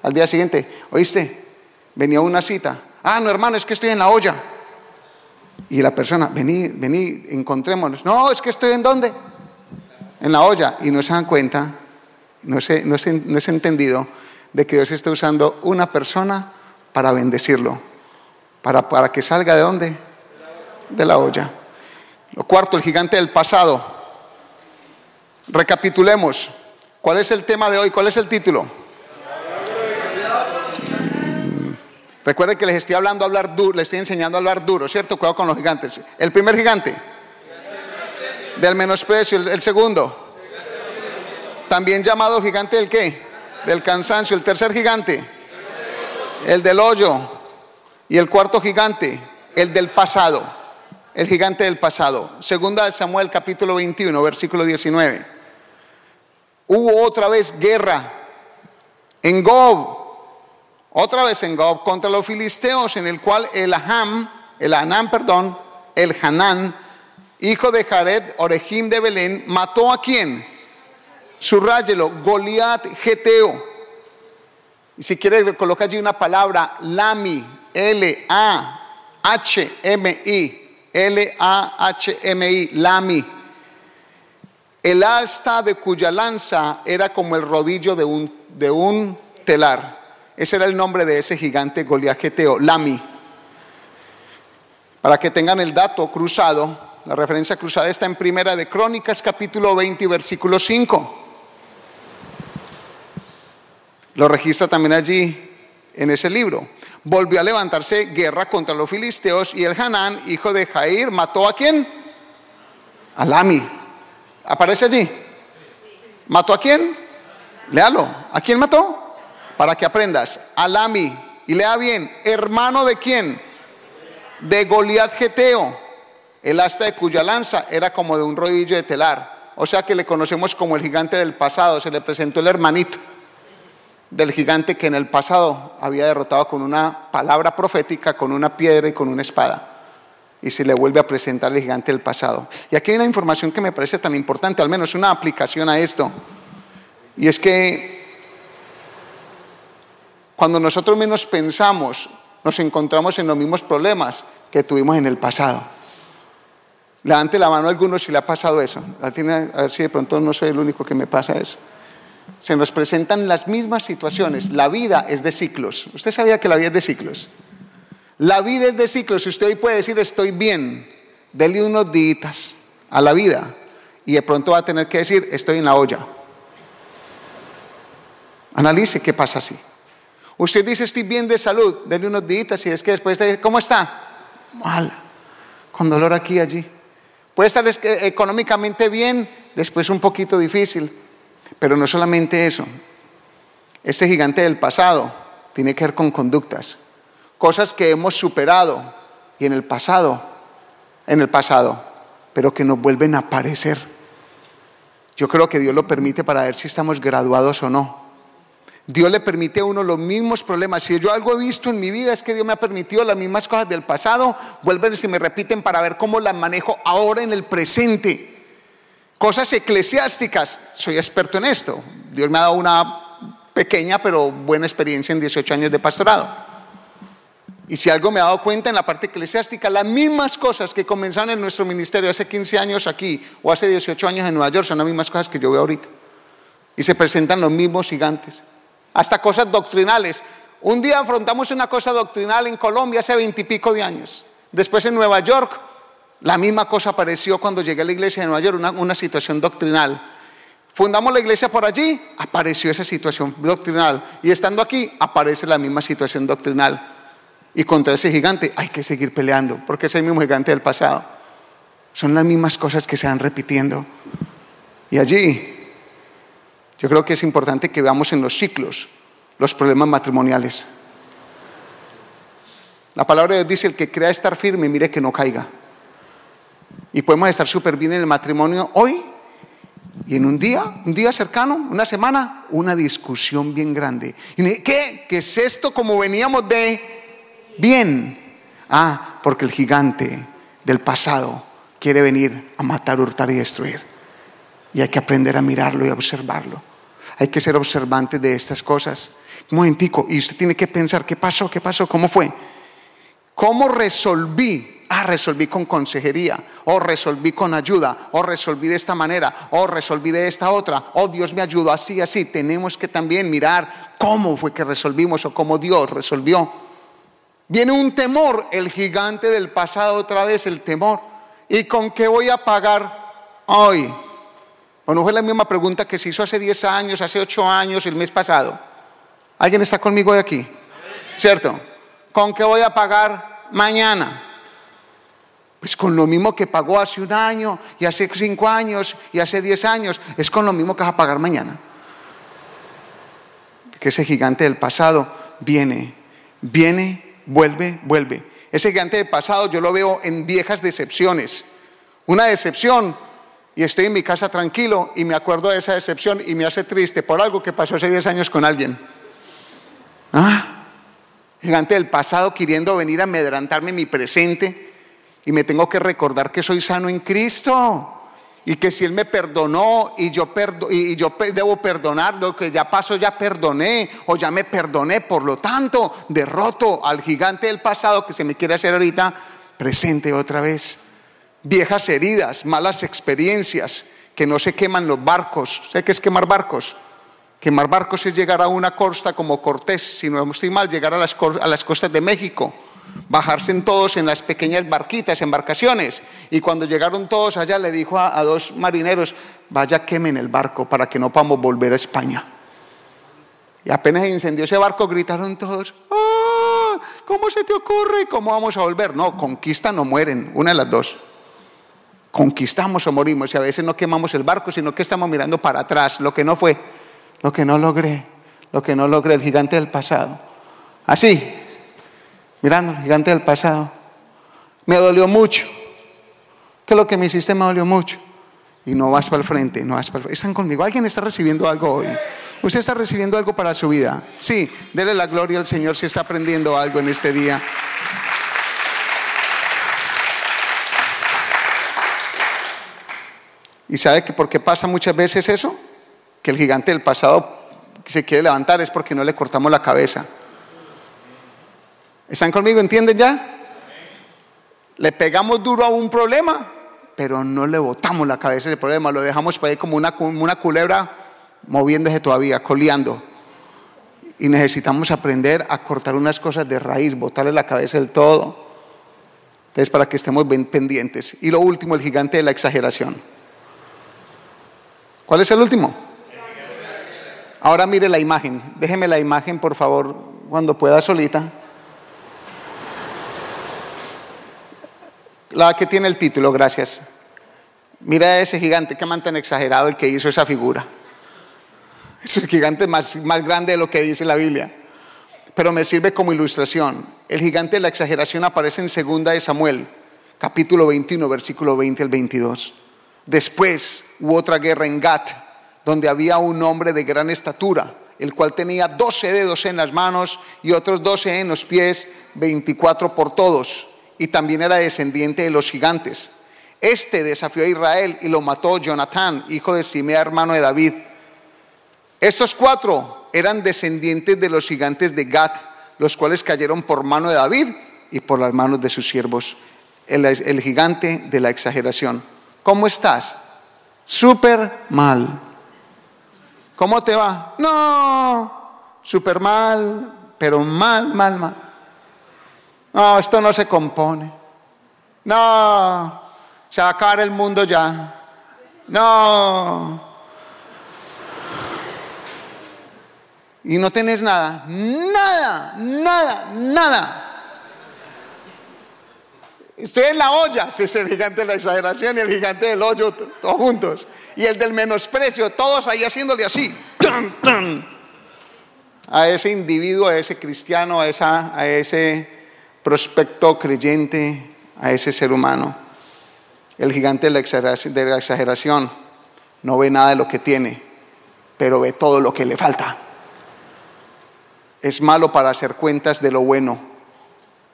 [SPEAKER 1] al día siguiente, ¿oíste? Venía una cita. Ah, no, hermano, es que estoy en la olla. Y la persona, vení, vení, encontrémonos. No, es que estoy en dónde? En la olla. Y no se dan cuenta, no, se, no, no entendido de que Dios está usando una persona para bendecirlo para, para que salga de dónde? De la olla. Lo cuarto, el gigante del pasado. Recapitulemos. ¿Cuál es el tema de hoy? ¿Cuál es el título? Mm, recuerden que les estoy hablando a hablar duro, les estoy enseñando a hablar duro, ¿cierto? Cuidado con los gigantes. El primer gigante del menosprecio, el, segundo. También llamado gigante del qué? Del cansancio. El tercer gigante, el del hoyo. Y el cuarto gigante, el del pasado, el gigante del pasado. Segunda de Samuel capítulo 21, versículo 19. Hubo otra vez guerra en Gob, otra vez en Gob contra los filisteos, en el cual el Aham, el Anán, perdón, el Hanán, hijo de Jared, Orejim de Belén, mató a quién? Subrayelo, Goliat Geteo. Y si quiere, coloca allí una palabra, Lami, L-A-H-M-I, L-A-H-M-I, Lami. El asta de cuya lanza era como el rodillo de un, de un telar. Ese era el nombre de ese gigante goliajeteo, Lami. Para que tengan el dato cruzado, la referencia cruzada está en Primera de Crónicas, capítulo 20, versículo 5. Lo registra también allí en ese libro volvió a levantarse guerra contra los filisteos y el Hanán, hijo de Jair, mató a quién? A Lami. ¿Aparece allí? ¿Mató a quién? Léalo. ¿A quién mató? Para que aprendas. A Lami. Y lea bien. ¿Hermano de quién? De Goliat Geteo. El asta de cuya lanza era como de un rodillo de telar. O sea que le conocemos como el gigante del pasado. Se le presentó el hermanito. Del gigante que en el pasado había derrotado con una palabra profética, con una piedra y con una espada. Y se le vuelve a presentar el gigante del pasado. Y aquí hay una información que me parece tan importante, al menos una aplicación a esto. Y es que cuando nosotros menos pensamos, nos encontramos en los mismos problemas que tuvimos en el pasado. Levante la mano a algunos si le ha pasado eso. A ver si de pronto no soy el único que me pasa eso se nos presentan las mismas situaciones. La vida es de ciclos. ¿Usted sabía que la vida es de ciclos? La vida es de ciclos. Si usted hoy puede decir estoy bien, dele unos días a la vida y de pronto va a tener que decir estoy en la olla. Analice qué pasa así. Usted dice estoy bien de salud, dele unos días y es que después dice ¿cómo está? Mal, con dolor aquí y allí. Puede estar económicamente bien, después un poquito difícil. Pero no solamente eso. Este gigante del pasado tiene que ver con conductas, cosas que hemos superado y en el pasado, en el pasado, pero que nos vuelven a aparecer. Yo creo que Dios lo permite para ver si estamos graduados o no. Dios le permite a uno los mismos problemas. Si yo algo he visto en mi vida es que Dios me ha permitido las mismas cosas del pasado, vuelven y se me repiten para ver cómo las manejo ahora en el presente. Cosas eclesiásticas, soy experto en esto. Dios me ha dado una pequeña pero buena experiencia en 18 años de pastorado. Y si algo me ha dado cuenta en la parte eclesiástica, las mismas cosas que comenzaron en nuestro ministerio hace 15 años aquí o hace 18 años en Nueva York son las mismas cosas que yo veo ahorita. Y se presentan los mismos gigantes. Hasta cosas doctrinales. Un día afrontamos una cosa doctrinal en Colombia hace veintipico de años. Después en Nueva York la misma cosa apareció cuando llegué a la iglesia de Nueva York, una, situación doctrinal. Fundamos la iglesia por allí, apareció esa situación doctrinal. Y estando aquí, aparece la misma situación doctrinal. Y contra ese gigante hay que seguir peleando, porque es el mismo gigante del pasado. Son las mismas cosas que se van repitiendo. Y allí, yo creo que es importante que veamos en los ciclos los problemas matrimoniales. La palabra de Dios dice, el que crea estar firme, mire que no caiga. Y podemos estar súper bien en el matrimonio hoy y en un día, un día cercano, una semana, una discusión bien grande. ¿Y qué? ¿Qué es esto como veníamos de bien? Ah, porque el gigante del pasado quiere venir a matar, hurtar y destruir. Y hay que aprender a mirarlo y a observarlo. Hay que ser observantes de estas cosas. Un momentico, y usted tiene que pensar, ¿qué pasó? ¿Qué pasó? ¿Cómo fue? ¿Cómo resolví Ah, resolví con consejería, o resolví con ayuda, o resolví de esta manera, o resolví de esta otra, o Dios me ayudó así, así. Tenemos que también mirar cómo fue que resolvimos o cómo Dios resolvió. Viene un temor, el gigante del pasado otra vez, el temor. ¿Y con qué voy a pagar hoy? Bueno, fue la misma pregunta que se hizo hace 10 años, hace 8 años, el mes pasado. ¿Alguien está conmigo hoy aquí? ¿Cierto? ¿Con qué voy a pagar mañana? Pues con lo mismo que pagó hace un año y hace cinco años y hace diez años, es con lo mismo que vas a pagar mañana. Que ese gigante del pasado viene, viene, vuelve, vuelve. Ese gigante del pasado yo lo veo en viejas decepciones. Una decepción y estoy en mi casa tranquilo y me acuerdo de esa decepción y me hace triste por algo que pasó hace diez años con alguien. Ah, gigante del pasado queriendo venir a amedrantarme mi presente y me tengo que recordar que soy sano en Cristo. Y que si Él me perdonó y yo, y yo debo perdonar lo que ya pasó, ya perdoné o ya me perdoné. Por lo tanto, derroto al gigante del pasado que se me quiere hacer ahorita presente otra vez. Viejas heridas, malas experiencias, que no se queman los barcos. ¿Sé qué es quemar barcos? Quemar barcos es llegar a una costa como Cortés, si no estoy mal, llegar a las, a las costas de México bajarse en todos en las pequeñas barquitas, embarcaciones. Y cuando llegaron todos allá, le dijo a, dos marineros, vaya quemen el barco para que no podamos volver a España. Y apenas incendió ese barco, gritaron todos, ¡Ah! ¿cómo se te ocurre? ¿Cómo vamos a volver? No, conquistan o mueren, una de las dos. Conquistamos o morimos y a veces no quemamos el barco, sino que estamos mirando para atrás, lo que no fue, lo que no logré, lo que no logré, el gigante del pasado. Así, mirando el gigante del pasado. Me dolió mucho. ¿Qué es lo que me hiciste? Me dolió mucho. Y no vas para el frente, no vas para el frente. Están conmigo. Alguien está recibiendo algo hoy. Usted está recibiendo algo para su vida. Sí, dele la gloria al Señor si está aprendiendo algo en este día. ¿Y sabe que por qué pasa muchas veces eso? Que el gigante del pasado que se quiere levantar es porque no le cortamos la cabeza. ¿Están conmigo? ¿Entienden ya? Le pegamos duro a un problema, pero no le botamos la cabeza ese problema, lo dejamos por ahí como una, como una culebra moviéndose todavía, coleando. Y necesitamos aprender a cortar unas cosas de raíz, botarle la cabeza del todo. Entonces, para que estemos bien pendientes. Y lo último, el gigante de la exageración. ¿Cuál es el último? Ahora mire la imagen. Déjeme la imagen, por favor, cuando pueda solita. La que tiene el título, gracias. Mira ese gigante, que man tan exagerado el que hizo esa figura. Es el gigante más, más grande de lo que dice la Biblia. Pero me sirve como ilustración. El gigante de la exageración aparece en segunda de Samuel, capítulo 21, versículo 20 al 22. Después hubo otra guerra en Gat, donde había un hombre de gran estatura, el cual tenía doce dedos en las manos y otros doce en los pies, veinticuatro por todos, y también era descendiente de los gigantes. Este desafió a Israel y lo mató Jonatán, hijo de Simea, hermano de David. Estos cuatro eran descendientes de los gigantes de Gat, los cuales cayeron por mano de David y por las manos de sus siervos. El, el gigante de la exageración. ¿Cómo estás? Súper mal. ¿Cómo te va? No, súper mal, pero mal, mal, mal. No, esto no se compone. No, se va a acabar el mundo ya. No. Y no tenés nada, nada, nada, nada. Estoy en la olla, es el gigante de la exageración y el gigante del hoyo, todos juntos. Y el del menosprecio, todos ahí haciéndole así. A ese individuo, a ese cristiano, a, esa, a ese prospecto creyente, a ese ser humano. El gigante de la, exageración, no ve nada de lo que tiene, pero ve todo lo que le falta. Es malo para hacer cuentas de lo bueno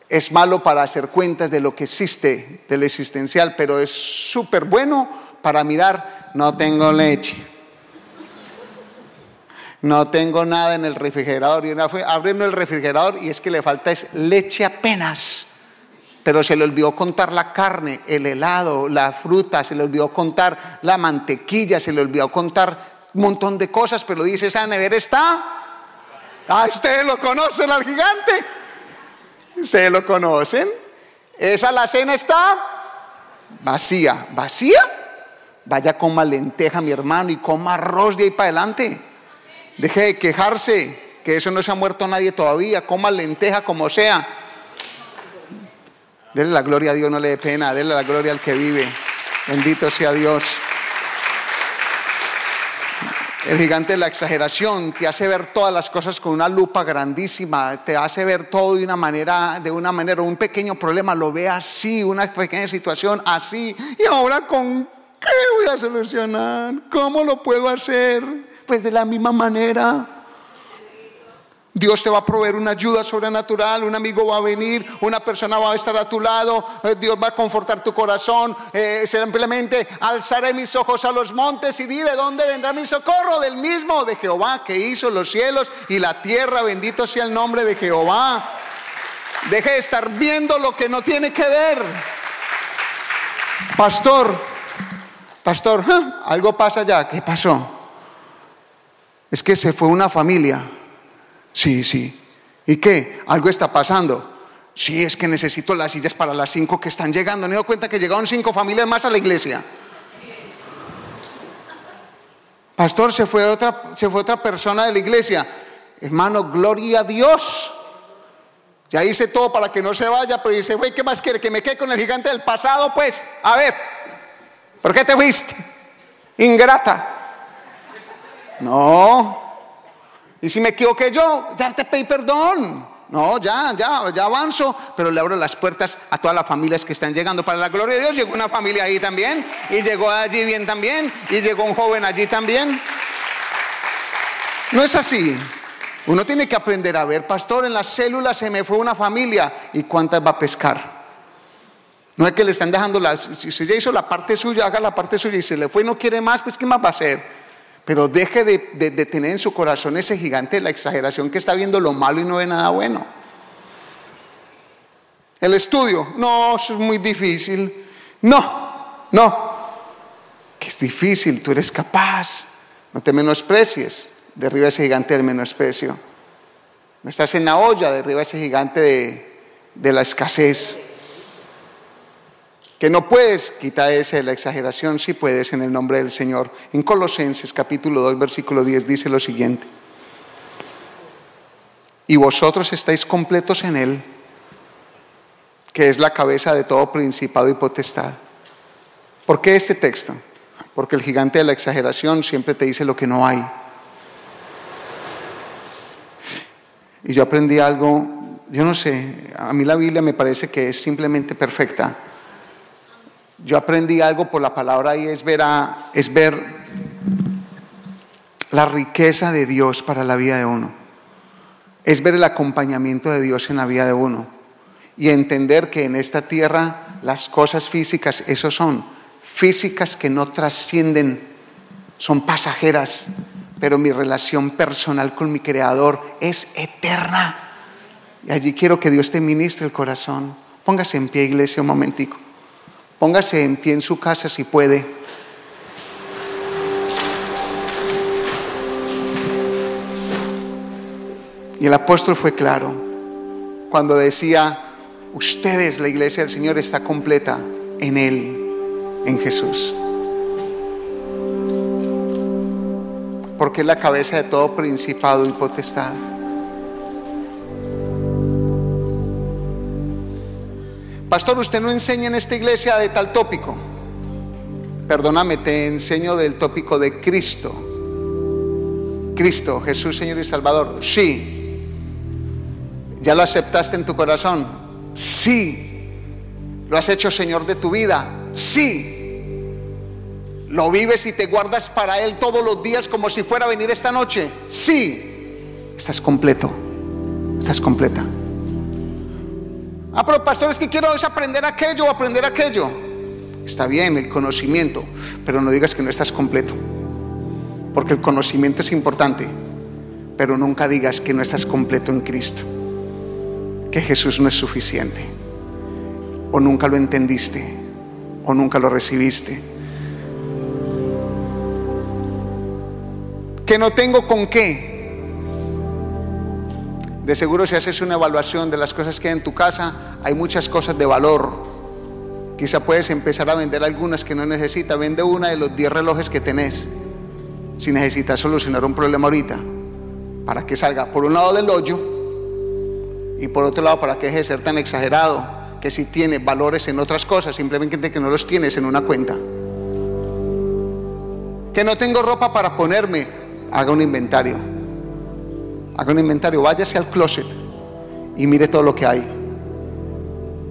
[SPEAKER 1] es malo para hacer cuentas de lo que existe, del existencial, pero es súper bueno para mirar, no tengo leche. No tengo nada en el refrigerador. Y abriendo el refrigerador y es que le falta es leche apenas. Pero se le olvidó contar la carne, el helado, la fruta, se le olvidó contar la mantequilla, se le olvidó contar un montón de cosas, pero dice, esa nevera está. Ah, ustedes lo conocen al gigante. Ustedes lo conocen. Esa la cena está vacía. ¿Vacía? Vaya coma lenteja, mi hermano, y coma arroz de ahí para adelante. Deje de quejarse, que eso no se ha muerto nadie todavía. Coma lenteja como sea. Dele la gloria a Dios, no le dé pena. Dele la gloria al que vive. Bendito sea Dios. El gigante de la exageración te hace ver todas las cosas con una lupa grandísima, te hace ver todo de una manera, de una manera, un pequeño problema lo ve así, una pequeña situación así, y ahora con qué voy a solucionar, cómo lo puedo hacer, pues de la misma manera. Dios te va a proveer una ayuda sobrenatural, un amigo va a venir, una persona va a estar a tu lado, eh, Dios va a confortar tu corazón. Eh, simplemente alzaré mis ojos a los montes y di de dónde vendrá mi socorro, del mismo de Jehová que hizo los cielos y la tierra. Bendito sea el nombre de Jehová. Deje de estar viendo lo que no tiene que ver. Pastor, pastor, algo pasa ya. ¿Qué pasó? Es que se fue una familia Sí, sí. ¿Y qué? Algo está pasando. Sí, es que necesito las sillas para las cinco que están llegando. Me doy cuenta que llegaron cinco familias más a la iglesia. Pastor, se fue otra, se fue otra persona de la iglesia. Hermano, gloria a Dios. Ya hice todo para que no se vaya, pero dice, güey, ¿qué más quiere? Que me quede con el gigante del pasado, pues. A ver, ¿por qué te fuiste? Ingrata. No, y si me equivoqué yo, ya te pedí perdón. No, ya, ya, ya avanzo, pero le abro las puertas a todas las familias que están llegando. Para la gloria de Dios, llegó una familia ahí también, y llegó allí bien también, y llegó un joven allí también. No es así. Uno tiene que aprender a ver, pastor, en las células se me fue una familia y cuántas va a pescar. No es que le están dejando la, si ya hizo la parte suya, haga la parte suya y se le fue y no quiere más, pues ¿qué más va a hacer? Pero deje de, tener en su corazón ese gigante de la exageración que está viendo lo malo y no ve nada bueno. El estudio, no, eso es muy difícil. No, no, que es difícil, tú eres capaz. No te menosprecies, derriba ese gigante del menosprecio. No estás en la olla, derriba ese gigante de, de la escasez. Que no puedes, quita ese de la exageración, si puedes en el nombre del Señor. En Colosenses capítulo 2, versículo 10 dice lo siguiente. Y vosotros estáis completos en Él, que es la cabeza de todo principado y potestad. ¿Por qué este texto? Porque el gigante de la exageración siempre te dice lo que no hay. Y yo aprendí algo, yo no sé, a mí la Biblia me parece que es simplemente perfecta. Yo aprendí algo por la palabra y es ver, a, es ver la riqueza de Dios para la vida de uno. Es ver el acompañamiento de Dios en la vida de uno. Y entender que en esta tierra las cosas físicas, eso son, físicas que no trascienden, son pasajeras, pero mi relación personal con mi Creador es eterna. Y allí quiero que Dios te ministre el corazón. Póngase en pie, iglesia, un momentico. Póngase en pie en su casa si puede. Y el apóstol fue claro cuando decía, ustedes, la iglesia del Señor, está completa en Él en Jesús. Porque es la cabeza de todo principado y potestad. Pastor, usted no enseña en esta iglesia de tal tópico. Perdóname, te enseño del tópico de Cristo. Cristo, Jesús, Señor y Salvador. Sí. ¿Ya lo aceptaste en tu corazón? Sí. ¿Lo has hecho Señor de tu vida? Sí. ¿Lo vives y te guardas para Él todos los días como si fuera a venir esta noche? Sí. Estás completo. Estás completa. Ah, pero pastor, es que quiero aprender aquello o aprender aquello. Está bien el conocimiento, pero no digas que no estás completo. Porque el conocimiento es importante, pero nunca digas que no estás completo en Cristo. Que Jesús no es suficiente. O nunca lo entendiste, o nunca lo recibiste que no tengo con qué. De seguro si haces una evaluación de las cosas que hay en tu casa, hay muchas cosas de valor. Quizá puedes empezar a vender algunas que no necesitas. Vende una de los 10 relojes que tenés. Si necesitas solucionar un problema ahorita, para que salga por un lado del hoyo y por otro lado para que deje de ser tan exagerado, que si tiene valores en otras cosas, simplemente que no los tienes en una cuenta. Que no tengo ropa para ponerme, haga un inventario. Haga un inventario, váyase al closet y mire todo lo que hay.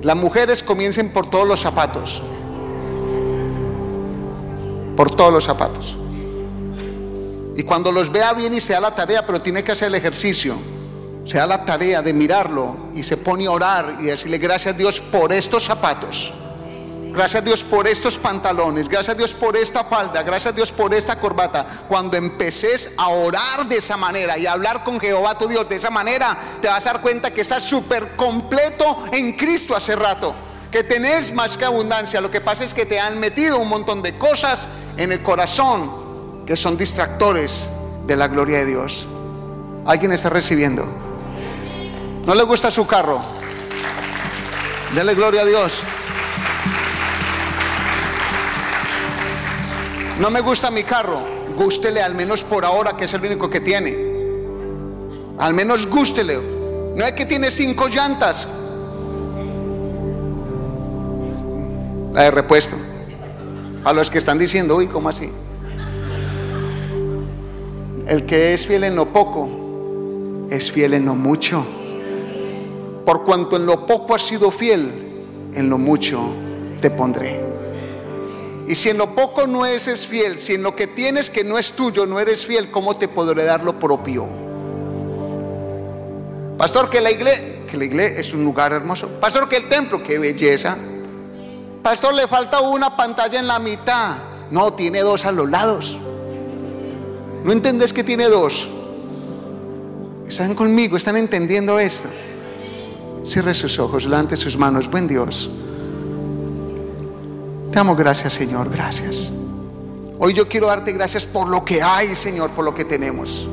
[SPEAKER 1] Las mujeres comiencen por todos los zapatos. Por todos los zapatos. Y cuando los vea bien y sea la tarea, pero tiene que hacer el ejercicio, sea la tarea de mirarlo y se pone a orar y decirle gracias a Dios por estos zapatos Gracias a Dios por estos pantalones, gracias a Dios por esta falda, gracias a Dios por esta corbata. Cuando empeces a orar de esa manera y a hablar con Jehová tu Dios de esa manera, te vas a dar cuenta que estás súper completo en Cristo hace rato. Que tenés más que abundancia. Lo que pasa es que te han metido un montón de cosas en el corazón que son distractores de la gloria de Dios. ¿Alguien está recibiendo? ¿No le gusta su carro? Dele gloria a Dios. No me gusta mi carro, gústele al menos por ahora, que es el único que tiene. Al menos gústele. No es que tiene cinco llantas. La de repuesto. A los que están diciendo, uy, ¿cómo así? El que es fiel en lo poco, es fiel en lo mucho. Por cuanto en lo poco has sido fiel, en lo mucho te pondré. Y si en lo poco no eres fiel, si en lo que tienes que no es tuyo no eres fiel, ¿cómo te podré dar lo propio? Pastor, que la iglesia, es un lugar hermoso. Pastor, que el templo, qué belleza. Pastor, le falta una pantalla en la mitad. No, tiene dos a los lados. ¿No entendés que tiene dos? ¿Están conmigo? ¿Están entendiendo esto? Cierre sus ojos, levante sus manos. Buen Dios. Te damos gracias, Señor. Gracias. Hoy yo quiero darte gracias por lo que hay, Señor, por lo que tenemos.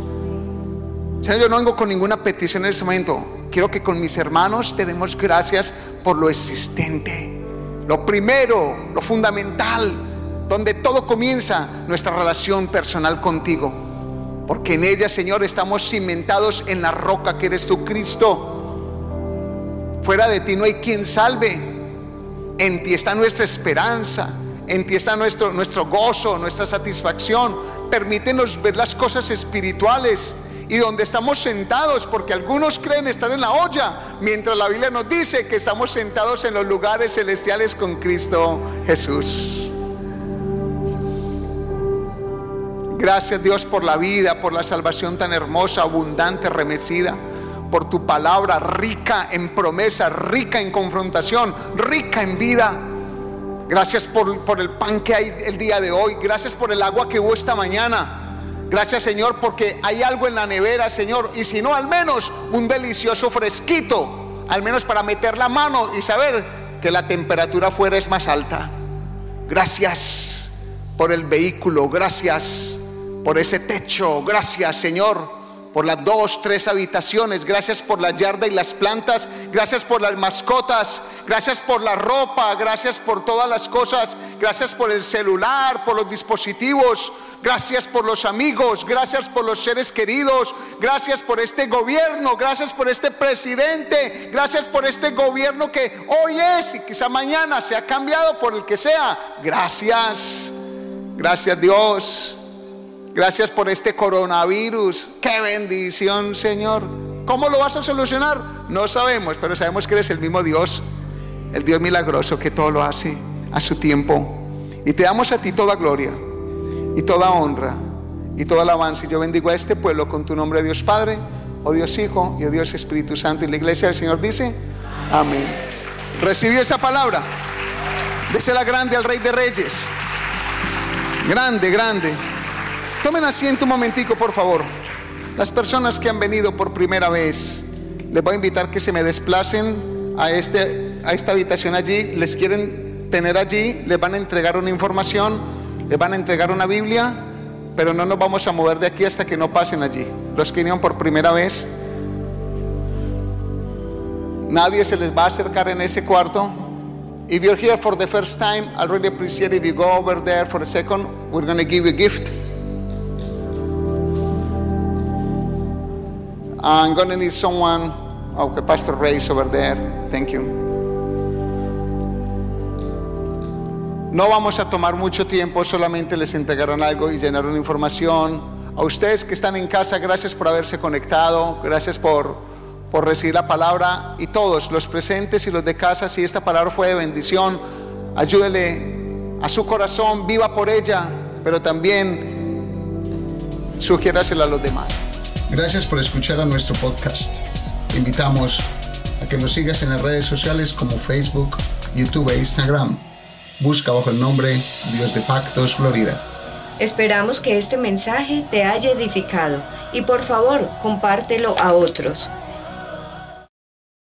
[SPEAKER 1] Señor, yo no vengo con ninguna petición en este momento. Quiero que con mis hermanos te demos gracias por lo existente. Lo primero, lo fundamental, donde todo comienza, nuestra relación personal contigo. Porque en ella, Señor, estamos cimentados en la roca que eres tu Cristo. Fuera de ti no hay quien salve. En ti está nuestra esperanza. En ti está nuestro, nuestro gozo, nuestra satisfacción. Permítenos ver las cosas espirituales y donde estamos sentados, porque algunos creen estar en la olla, mientras la Biblia nos dice que estamos sentados en los lugares celestiales con Cristo Jesús. Gracias Dios por la vida, por la salvación tan hermosa, abundante, remecida, por tu palabra rica en promesa, rica en confrontación, rica en vida. Gracias por, por el pan que hay el día de hoy. Gracias por el agua que hubo esta mañana. Gracias Señor porque hay algo en la nevera, Señor. Y si no, al menos un delicioso fresquito. Al menos para meter la mano y saber que la temperatura afuera es más alta. Gracias por el vehículo. Gracias por ese techo. Gracias, Señor, por las dos, tres habitaciones. Gracias por la yarda y las plantas. Gracias por las mascotas. Gracias por la ropa. Gracias por todas las cosas. Gracias por el celular, por los dispositivos. Gracias por los amigos, gracias por los seres queridos, gracias por este gobierno, gracias por este presidente, gracias por este gobierno que hoy es y quizá mañana se ha cambiado por el que sea. Gracias, gracias Dios. Gracias por este coronavirus. Qué bendición, Señor. ¿Cómo lo vas a solucionar? No sabemos, pero sabemos que eres el mismo Dios, el Dios milagroso que todo lo hace a su tiempo. Y te damos a ti toda gloria y toda honra y toda alabanza. Y yo bendigo a este pueblo con tu nombre, Dios Padre, oh Dios Hijo y oh Dios Espíritu Santo. Y la iglesia del Señor dice, amén. Recibió esa palabra. Désela grande al Rey de Reyes. Grande, grande. Tomen asiento un momentico, por favor. Las personas que han venido por primera vez, les voy a invitar que se me desplacen a, este, a esta habitación allí. Les quieren tener allí, les van a entregar una información, les van a entregar una Biblia, pero no nos vamos a mover de aquí hasta que no pasen allí. Los que vinieron por primera vez, nadie se les va a acercar en ese cuarto. If you're here for the first time, I really appreciate if you go over there for a second. We're going to give you a gift. I'm going need someone. Okay, Pastor Ray is over there. Thank you. No vamos a tomar mucho tiempo, solamente les entregaron algo y llenaron información. A ustedes que están en casa, gracias por haberse conectado, gracias por, por recibir la palabra y todos, los presentes y los de casa, si esta palabra fue de bendición, ayúdele a su corazón, viva por ella, pero también sugiérasela a los demás. Gracias por escuchar a nuestro podcast. Te invitamos a que nos sigas en las redes sociales como Facebook, YouTube e Instagram. Busca bajo el nombre Dios de Pactos Florida.
[SPEAKER 2] Esperamos que este mensaje te haya edificado y por favor compártelo a otros.